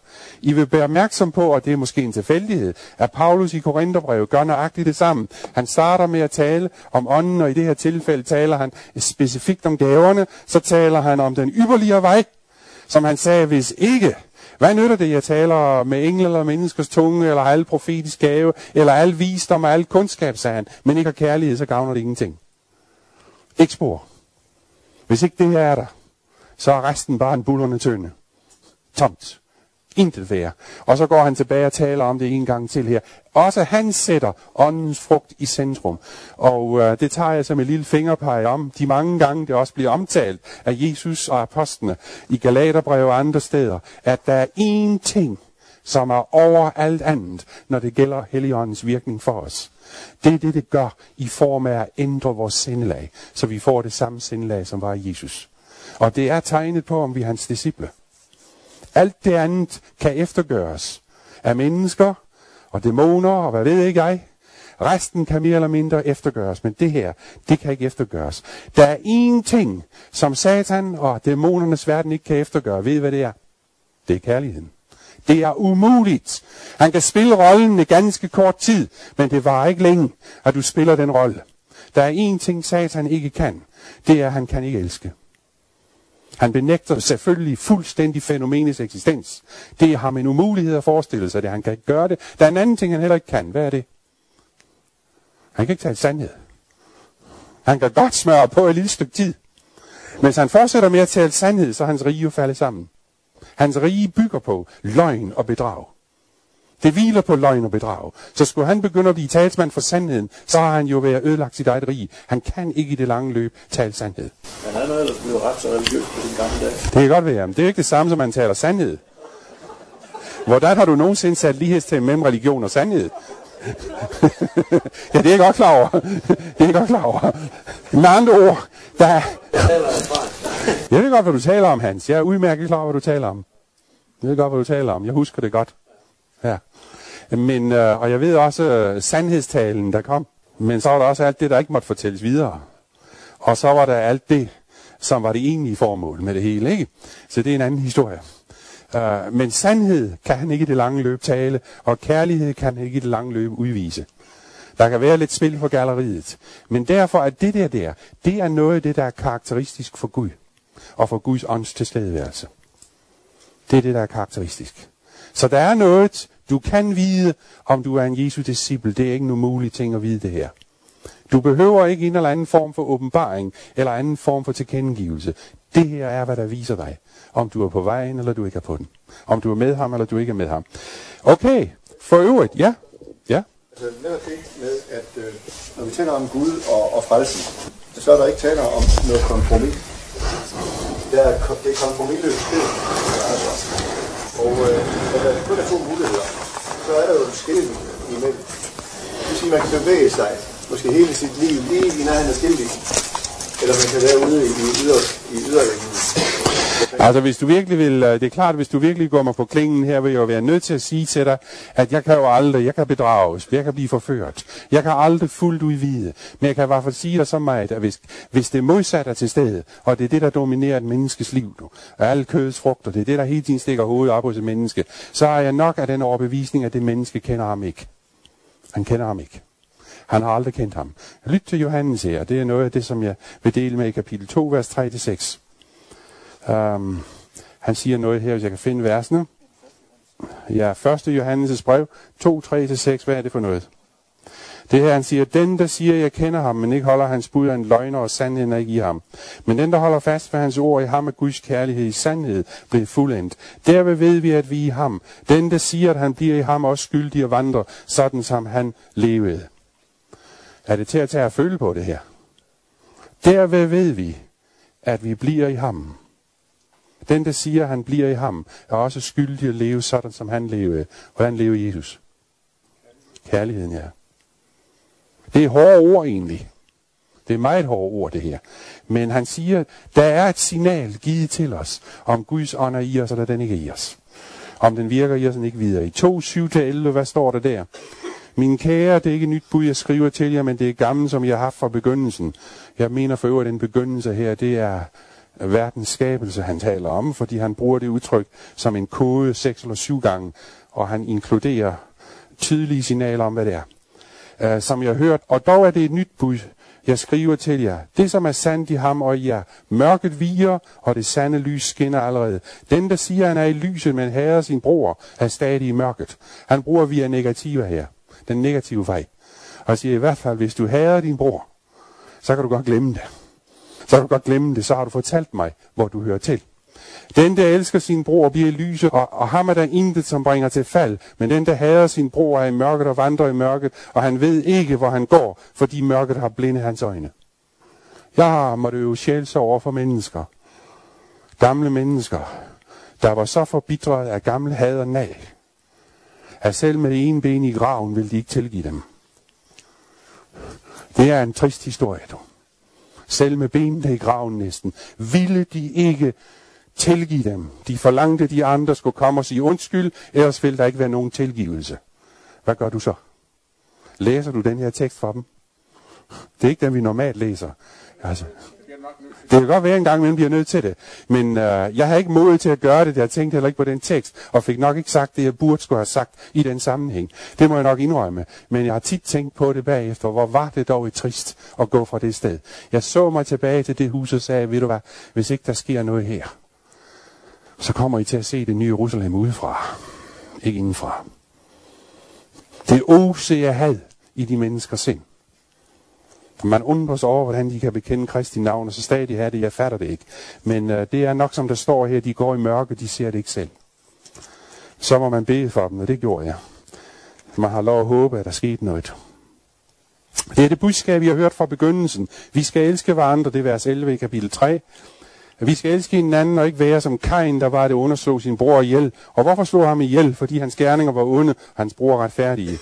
I vil være opmærksom på, og det er måske en tilfældighed, at Paulus i Korintherbrevet gør nøjagtigt det samme. Han starter med at tale om ånden, og i det her tilfælde taler han specifikt om gaverne. Så taler han om den ypperlige vej, som han sagde, hvis ikke, hvad nytter det, jeg taler med engle eller menneskers tunge, eller al profetisk gave, eller al visdom og al kundskab, sagde han, men ikke har kærlighed, så gavner det ingenting. Ikke spor. Hvis ikke det her er der, så er resten bare en bullerne tønde. Tomt. Intet værd. Og så går han tilbage og taler om det en gang til her. Også han sætter åndens frugt i centrum. Og øh, det tager jeg som et lille fingerpege om. De mange gange det også bliver omtalt af Jesus og apostlene i Galaterbrev og andre steder, at der er én ting, som er over alt andet, når det gælder Helligåndens virkning for os. Det er det, det gør i form af at ændre vores sindelag, så vi får det samme sindelag, som var Jesus. Og det er tegnet på, om vi er hans disciple. Alt det andet kan eftergøres af mennesker og dæmoner og hvad ved ikke jeg. Resten kan mere eller mindre eftergøres, men det her, det kan ikke eftergøres. Der er én ting, som Satan og dæmonernes verden ikke kan eftergøre. Ved I, hvad det er? Det er kærligheden. Det er umuligt. Han kan spille rollen i ganske kort tid, men det var ikke længe, at du spiller den rolle. Der er én ting, Satan ikke kan. Det er, at han kan ikke elske. Han benægter selvfølgelig fuldstændig fænomenets eksistens. Det er ham en umulighed at forestille sig det. Han kan ikke gøre det. Der er en anden ting, han heller ikke kan. Hvad er det? Han kan ikke tale sandhed. Han kan godt smøre på et lille stykke tid. Mens han fortsætter med at tale sandhed, så er hans rige jo faldet sammen. Hans rige bygger på løgn og bedrag. Det hviler på løgn og bedrag. Så skulle han begynde at blive talsmand for sandheden, så har han jo været ødelagt sit eget rige. Han kan ikke i det lange løb tale sandhed. Men han er ellers blevet ret så religiøs på den gamle dag. Det kan godt være, men det er ikke det samme, som man taler sandhed. Hvordan har du nogensinde sat lighedstegn mellem religion og sandhed? <laughs> ja, det er jeg godt klar over. det er jeg godt klar over. Med andre ord, der er... Jeg ved godt, hvad du taler om, Hans. Jeg er udmærket klar over, hvad du taler om. Jeg ved godt, hvad du taler om. Jeg husker det godt. Ja. Men, øh, og jeg ved også øh, sandhedstalen, der kom. Men så var der også alt det, der ikke måtte fortælles videre. Og så var der alt det, som var det egentlige formål med det hele. ikke? Så det er en anden historie. Uh, men sandhed kan han ikke i det lange løb tale, og kærlighed kan han ikke i det lange løb udvise. Der kan være lidt spil for galleriet. Men derfor er det der der, det er noget af det, der er karakteristisk for Gud. Og for Guds ånds tilstedeværelse. Det er det, der er karakteristisk. Så der er noget, du kan vide, om du er en Jesu disciple. Det er ikke nogen mulig ting at vide det her. Du behøver ikke en eller anden form for åbenbaring, eller anden form for tilkendegivelse. Det her er, hvad der viser dig, om du er på vejen, eller du ikke er på den. Om du er med ham, eller du ikke er med ham. Okay, for øvrigt, ja. Ja. Altså netop det med, at øh, når vi taler om Gud og, og frelsen, så er der ikke taler om noget kompromis. Det er, det er kompromisløst. Altså. Og øh, når der kun er to muligheder, så er der jo en skilling imellem. Det vil sige, at man kan bevæge sig, måske hele sit liv, lige i nærheden af skilling. Eller man kan være ude i, i, yder, i yderlængden. Altså hvis du virkelig vil, øh, det er klart, hvis du virkelig går mig på klingen her, vil jeg jo være nødt til at sige til dig, at jeg kan jo aldrig, jeg kan bedrages, jeg kan blive forført. Jeg kan aldrig fuldt ud vide. Men jeg kan i hvert fald sige dig så meget, at hvis, hvis det modsatte er til stede, og det er det, der dominerer et menneskes liv nu, og alle kødets frugter, det er det, der hele tiden stikker hovedet op hos et menneske, så er jeg nok af den overbevisning, at det menneske kender ham ikke. Han kender ham ikke. Han har aldrig kendt ham. Lyt til Johannes her, det er noget af det, som jeg vil dele med i kapitel 2, vers 3-6. Um, han siger noget her, hvis jeg kan finde versene. Ja, 1. Johannes' brev, 2, 3-6, hvad er det for noget? Det her, han siger, den der siger, jeg kender ham, men ikke holder hans bud, er en løgner, og sandheden er ikke i ham. Men den, der holder fast ved hans ord, i ham er Guds kærlighed i sandhed, blevet fuldendt. Derved ved vi, at vi er i ham. Den, der siger, at han bliver i ham, er også skyldig at vandre, sådan som han levede. Er det til at tage at føle på det her? Derved ved vi, at vi bliver i ham. Den, der siger, at han bliver i ham, er også skyldig at leve sådan, som han levede. Hvordan lever Jesus? Kærligheden, ja. Det er hårde ord egentlig. Det er meget hårde ord, det her. Men han siger, der er et signal givet til os, om Guds ånd er i os, eller den ikke er i os. Om den virker i os, eller ikke videre. I 2, 7-11, hvad står der der? Min kære, det er ikke et nyt bud, jeg skriver til jer, men det er gammelt, som jeg har haft fra begyndelsen. Jeg mener for øvrigt, at den begyndelse her, det er verdens skabelse, han taler om, fordi han bruger det udtryk som en kode seks eller syv gange, og han inkluderer tydelige signaler om, hvad det er. Uh, som jeg har hørt, og dog er det et nyt bud, jeg skriver til jer. Det, som er sandt i ham og i jer. Mørket viger, og det sande lys skinner allerede. Den, der siger, han er i lyset, men hader sin bror, er stadig i mørket. Han bruger via negative her. Den negative vej. Og siger i hvert fald, hvis du hader din bror, så kan du godt glemme det. Så kan du godt glemme det, så har du fortalt mig, hvor du hører til. Den, der elsker sin bror, bliver i lyset, og, og ham er der intet, som bringer til fald. Men den, der hader sin bror, er i mørket og vandrer i mørket, og han ved ikke, hvor han går, fordi mørket har blinde hans øjne. Jeg har måtte øve sjælsår over for mennesker. Gamle mennesker, der var så forbitret af gamle had og nag, at selv med en ben i graven vil de ikke tilgive dem. Det er en trist historie, du. Selv med benene i graven næsten, ville de ikke tilgive dem. De forlangte, de andre skulle komme og sige undskyld, ellers ville der ikke være nogen tilgivelse. Hvad gør du så? Læser du den her tekst for dem? Det er ikke den, vi normalt læser. Altså, det kan godt være, en gang imellem bliver nødt til det. Men øh, jeg har ikke mod til at gøre det. Jeg tænkte heller ikke på den tekst, og fik nok ikke sagt det, jeg burde skulle have sagt i den sammenhæng. Det må jeg nok indrømme. Men jeg har tit tænkt på det bagefter. Hvor var det dog et trist at gå fra det sted. Jeg så mig tilbage til det hus og sagde, ved du hvad, hvis ikke der sker noget her, så kommer I til at se det nye Jerusalem udefra. Ikke indenfra. Det oser had i de menneskers sind. Man undrer sig over, hvordan de kan bekende Kristi navn, og så stadig have det. Jeg fatter det ikke. Men øh, det er nok, som der står her, de går i mørke, de ser det ikke selv. Så må man bede for dem, og det gjorde jeg. Man har lov at håbe, at der skete noget. Det er det budskab, vi har hørt fra begyndelsen. Vi skal elske hverandre, det er vers 11 i kapitel 3. Vi skal elske hinanden og ikke være som Kain, der var det underslog sin bror ihjel. Og hvorfor slog ham ihjel? Fordi hans gerninger var onde, og hans bror retfærdige.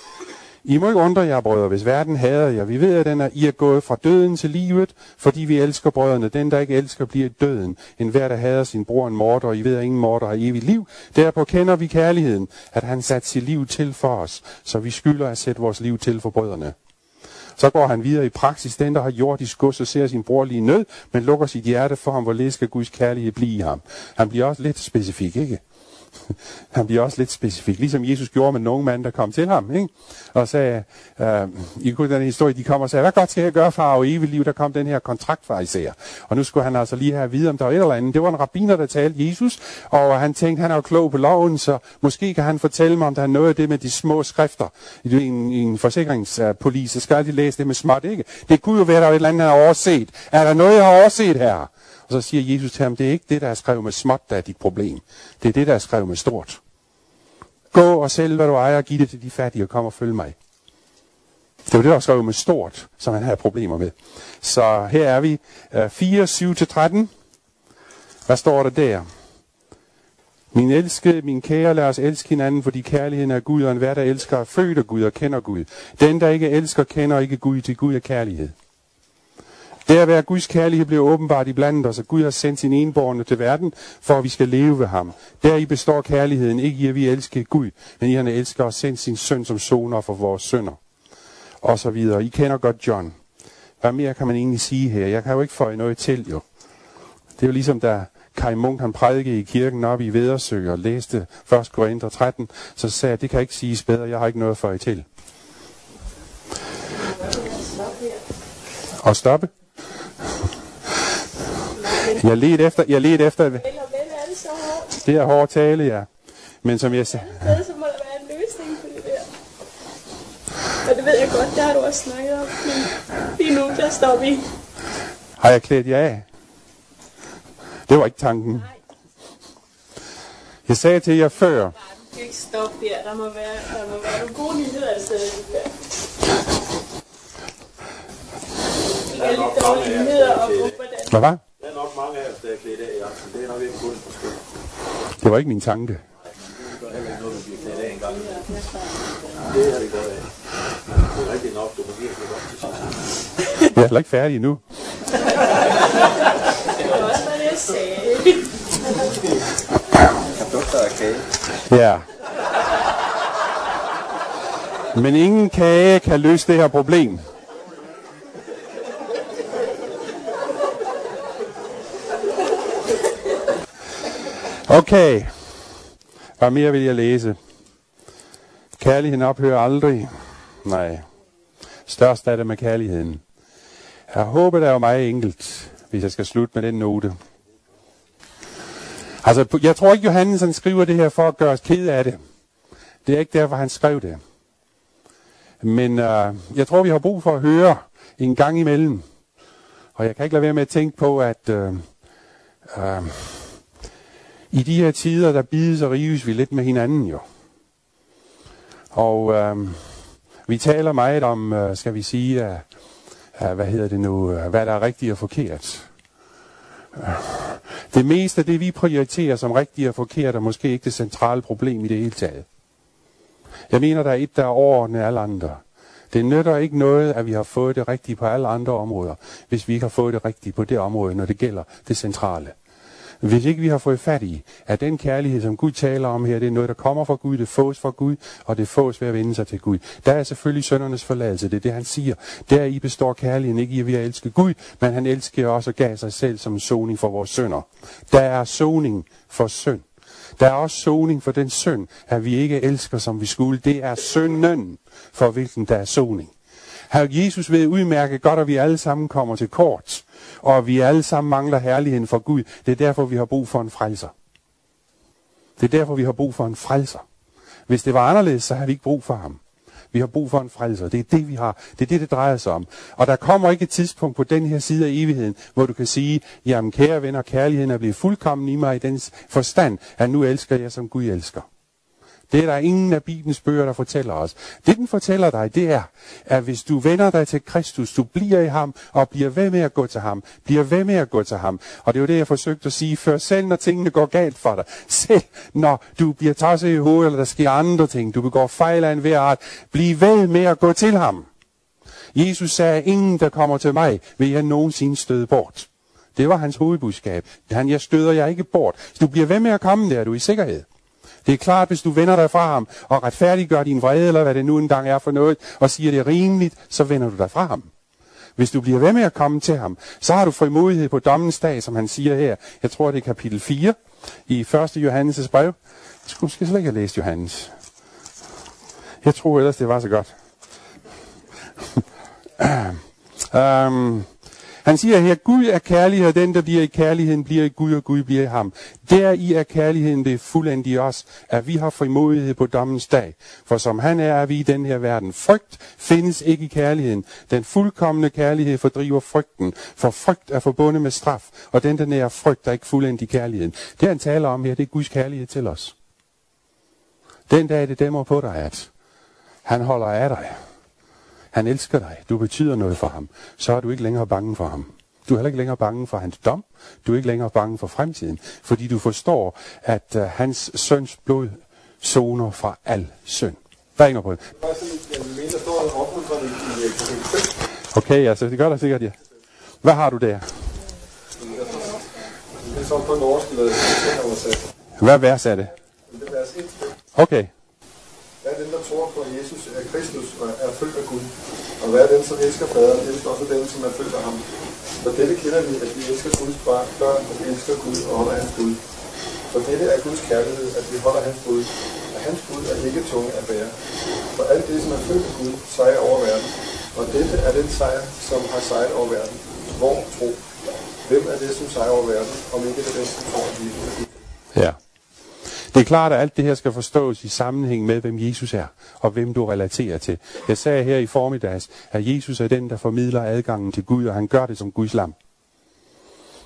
I må ikke undre jer, brødre, hvis verden hader jer. Vi ved, at den er, I er gået fra døden til livet, fordi vi elsker brødrene. Den, der ikke elsker, bliver døden. En hver, der hader sin bror, en morder, og I ved, at ingen morder har evigt liv. Derpå kender vi kærligheden, at han satte sit liv til for os, så vi skylder at sætte vores liv til for brødrene. Så går han videre i praksis. Den, der har gjort i skus og ser sin bror lige nød, men lukker sit hjerte for ham, hvorledes skal Guds kærlighed blive i ham. Han bliver også lidt specifik, ikke? <laughs> Han bliver også lidt specifik, ligesom Jesus gjorde med nogle mand, der kom til ham, ikke? og sagde, øh, I kunne den historie, de kom og sagde, hvad godt skal jeg gøre for at evigt liv? Der kom den her kontrakt fra Isaiah. Og nu skulle han altså lige have at vide, om der var et eller andet. Det var en rabbiner, der talte Jesus, og han tænkte, han er jo klog på loven, så måske kan han fortælle mig, om der er noget af det med de små skrifter. I en, i en forsikringspolice skal de læse det med småt, ikke? Det kunne jo være, der var et eller andet, han har overset. Er der noget, jeg har overset her? Så siger Jesus til ham, det er ikke det, der er skrevet med småt, der er dit problem. Det er det, der er skrevet med stort. Gå og sælg, hvad du ejer, og giv det til de fattige, og kom og følg mig. Det var det, der var skrevet med stort, som han havde problemer med. Så her er vi, øh, 4, 7-13. Hvad står der der? Min elskede, min kære, lad os elske hinanden, fordi kærligheden er Gud, og enhver, der elsker, er født af Gud og kender Gud. Den, der ikke elsker, kender ikke Gud, til Gud er kærlighed. Det at være Guds kærlighed bliver åbenbart i blandt os, at Gud har sendt sin enborgne til verden, for at vi skal leve ved ham. Der i består kærligheden, ikke i at vi elsker Gud, men i at han elsker og sendt sin søn som soner for vores sønder. Og så videre. I kender godt John. Hvad mere kan man egentlig sige her? Jeg kan jo ikke få noget til, jo. Det er jo ligesom, da Kai Munk han prædikede i kirken op i Vedersø og læste 1. Korinther 13, så sagde jeg, det kan ikke siges bedre, jeg har ikke noget for jer til. Og stoppe? Jeg ledte efter, jeg ledte efter, er det så hårdt? det er hård tale, ja. Men som jeg sagde, så må der være en løsning på det der. Og det ved jeg godt, det har du også snakket om. Men lige nu, der står vi. har jeg klædt jer af? Det var ikke tanken. Jeg sagde til jer før, Du kan ikke stoppe der. Der må være, der må være nogle gode nyheder et sted. i det der. Der er dårlige nyheder om, hvordan hvad var? Der er nok mange af os, der er klædt af i aften. Det er nok ikke kun for skyld. Det var ikke min tanke. Det gør heller ikke noget, at vi bliver klædt af. Det er det godt af. Det er rigtigt nok, du må virkelig godt til sidst. Jeg er heller ikke færdig endnu. Det var også, hvad jeg sagde. Der dufter af kage. Ja. Men ingen kage kan løse det her problem. Okay. Hvad mere vil jeg læse? Kærligheden ophører aldrig. Nej. Størst er det med kærligheden. Jeg håber, det er jo meget enkelt, hvis jeg skal slutte med den note. Altså, jeg tror ikke, Johannes han skriver det her for at gøre os ked af det. Det er ikke derfor, han skrev det. Men øh, jeg tror, vi har brug for at høre en gang imellem. Og jeg kan ikke lade være med at tænke på, at øh, øh, i de her tider, der bides og rives vi lidt med hinanden jo. Og øh, vi taler meget om, øh, skal vi sige, øh, øh, hvad hedder det nu, øh, hvad der er rigtigt og forkert. Det meste af det, vi prioriterer som rigtigt og forkert, er måske ikke det centrale problem i det hele taget. Jeg mener, der er et, der er overordnet alle andre. Det nytter ikke noget, at vi har fået det rigtige på alle andre områder, hvis vi ikke har fået det rigtige på det område, når det gælder det centrale. Hvis ikke vi har fået fat i, at den kærlighed, som Gud taler om her, det er noget, der kommer fra Gud, det fås fra Gud, og det fås ved at vende sig til Gud. Der er selvfølgelig søndernes forladelse, det er det, han siger. Der i består kærligheden ikke i, at vi har elsket Gud, men han elsker os og gav sig selv som soning for vores sønder. Der er soning for synd. Der er også soning for den synd, at vi ikke elsker, som vi skulle. Det er synden, for hvilken der er soning. Herre Jesus ved udmærket godt, at vi alle sammen kommer til kort, og vi alle sammen mangler herligheden for Gud. Det er derfor, vi har brug for en frelser. Det er derfor, vi har brug for en frelser. Hvis det var anderledes, så har vi ikke brug for ham. Vi har brug for en frelser. Det er det, vi har. Det er det, det drejer sig om. Og der kommer ikke et tidspunkt på den her side af evigheden, hvor du kan sige, jamen kære venner, kærligheden er blevet fuldkommen i mig i den forstand, at nu elsker jeg, som Gud elsker. Det er der ingen af Bibelens bøger, der fortæller os. Det, den fortæller dig, det er, at hvis du vender dig til Kristus, du bliver i ham, og bliver ved med at gå til ham, bliver ved med at gå til ham. Og det er jo det, jeg forsøgte at sige før, selv når tingene går galt for dig, selv når du bliver tosset i hovedet, eller der sker andre ting, du begår fejl af en hver art, bliv ved med at gå til ham. Jesus sagde, ingen der kommer til mig, vil jeg nogensinde støde bort. Det var hans hovedbudskab. Han, jeg støder jeg ikke bort. Så du bliver ved med at komme der, du er i sikkerhed. Det er klart, hvis du vender dig fra ham og retfærdiggør din vrede, eller hvad det nu engang er for noget, og siger det er rimeligt, så vender du dig fra ham. Hvis du bliver ved med at komme til ham, så har du frimodighed på dommens dag, som han siger her. Jeg tror, det er kapitel 4 i 1. Johannes' brev. Jeg skulle måske slet ikke have læst Johannes. Jeg tror ellers, det var så godt. um, <clears throat> han siger her, Gud er kærlighed, og den, der bliver i kærligheden, bliver i Gud, og Gud bliver i ham. Der i er kærligheden det fuldendt i os, at vi har frimodighed på dommens dag. For som han er, er vi i den her verden. Frygt findes ikke i kærligheden. Den fuldkommende kærlighed fordriver frygten, for frygt er forbundet med straf, og den, der nærer frygt, er ikke fuldendt i kærligheden. Det han taler om her, det er Guds kærlighed til os. Den dag, det dæmmer på dig, at han holder af dig. Han elsker dig. Du betyder noget for ham. Så er du ikke længere bange for ham. Du er heller ikke længere bange for hans dom. Du er ikke længere bange for fremtiden. Fordi du forstår, at uh, hans søns blod soner fra al synd. Hvad er på det. Okay, altså det gør der sikkert, ja. Hvad har du der? Det er. Hvad vers er det? Det er vers 1. Okay. Hvad er den, der tror på Jesus er Kristus og er født af Gud? Og hvad er den, som elsker faderen, elsker også den, som er født af ham? For dette kender vi, at vi elsker Guds barn, børn, og vi elsker Gud og holder hans bud. For dette er Guds kærlighed, at vi holder hans bud. Og hans bud er ikke tunge at bære. For alt det, som er født af Gud, sejrer over verden. Og dette er den sejr, som har sejret over verden. Hvor tro. Hvem er det, som sejrer over verden, om ikke det er den, som tror, at vi er Ja. Det er klart, at alt det her skal forstås i sammenhæng med, hvem Jesus er, og hvem du relaterer til. Jeg sagde her i formiddags, at Jesus er den, der formidler adgangen til Gud, og han gør det som Guds lam.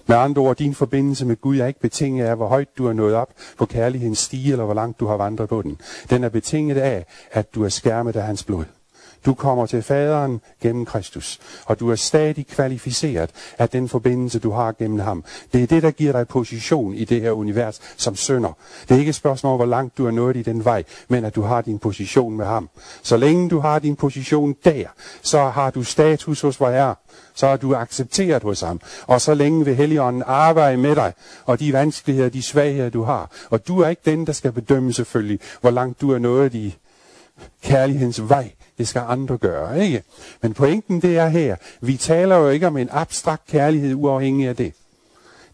Med andre ord, din forbindelse med Gud er ikke betinget af, hvor højt du er nået op på kærlighedens stige, eller hvor langt du har vandret på den. Den er betinget af, at du er skærmet af hans blod. Du kommer til faderen gennem Kristus, og du er stadig kvalificeret af den forbindelse, du har gennem ham. Det er det, der giver dig position i det her univers som sønder. Det er ikke et spørgsmål om, hvor langt du er nået i den vej, men at du har din position med ham. Så længe du har din position der, så har du status hos vor Herre. Så er du accepteret hos ham. Og så længe vil Helligånden arbejde med dig, og de vanskeligheder, de svagheder, du har. Og du er ikke den, der skal bedømme selvfølgelig, hvor langt du er nået i kærlighedens vej. Det skal andre gøre, ikke? Men pointen det er her, vi taler jo ikke om en abstrakt kærlighed uafhængig af det.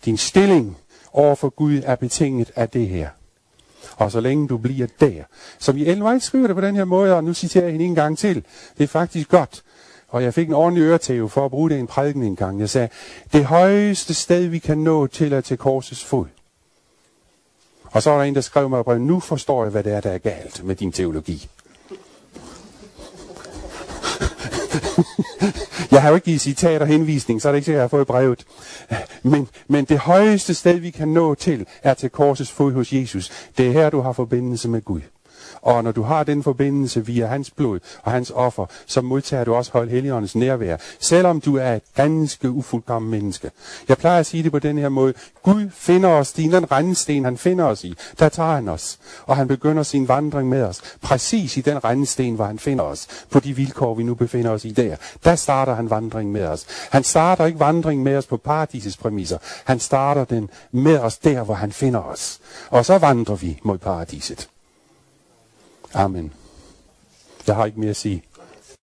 Din stilling over for Gud er betinget af det her. Og så længe du bliver der. Som i Ellen White skriver det på den her måde, og nu citerer jeg hende en gang til. Det er faktisk godt. Og jeg fik en ordentlig øretæve for at bruge det i en prædiken en gang. Jeg sagde, det højeste sted, vi kan nå til er til korsets fod. Og så var der en, der skrev mig nu forstår jeg, hvad det er, der er galt med din teologi. Jeg har jo ikke givet citat og henvisning, så er det ikke sikkert, at jeg har fået brevet. Men, men det højeste sted, vi kan nå til, er til korsets fod hos Jesus. Det er her, du har forbindelse med Gud. Og når du har den forbindelse via hans blod og hans offer, så modtager du også hold Helligåndens nærvær, selvom du er et ganske ufuldkommen menneske. Jeg plejer at sige det på den her måde. Gud finder os, i den rendesten, han finder os i. Der tager han os, og han begynder sin vandring med os. Præcis i den rendesten, hvor han finder os, på de vilkår, vi nu befinder os i der. Der starter han vandringen med os. Han starter ikke vandringen med os på paradisets præmisser. Han starter den med os der, hvor han finder os. Og så vandrer vi mod paradiset. Amen. Jeg har ikke mere at sige.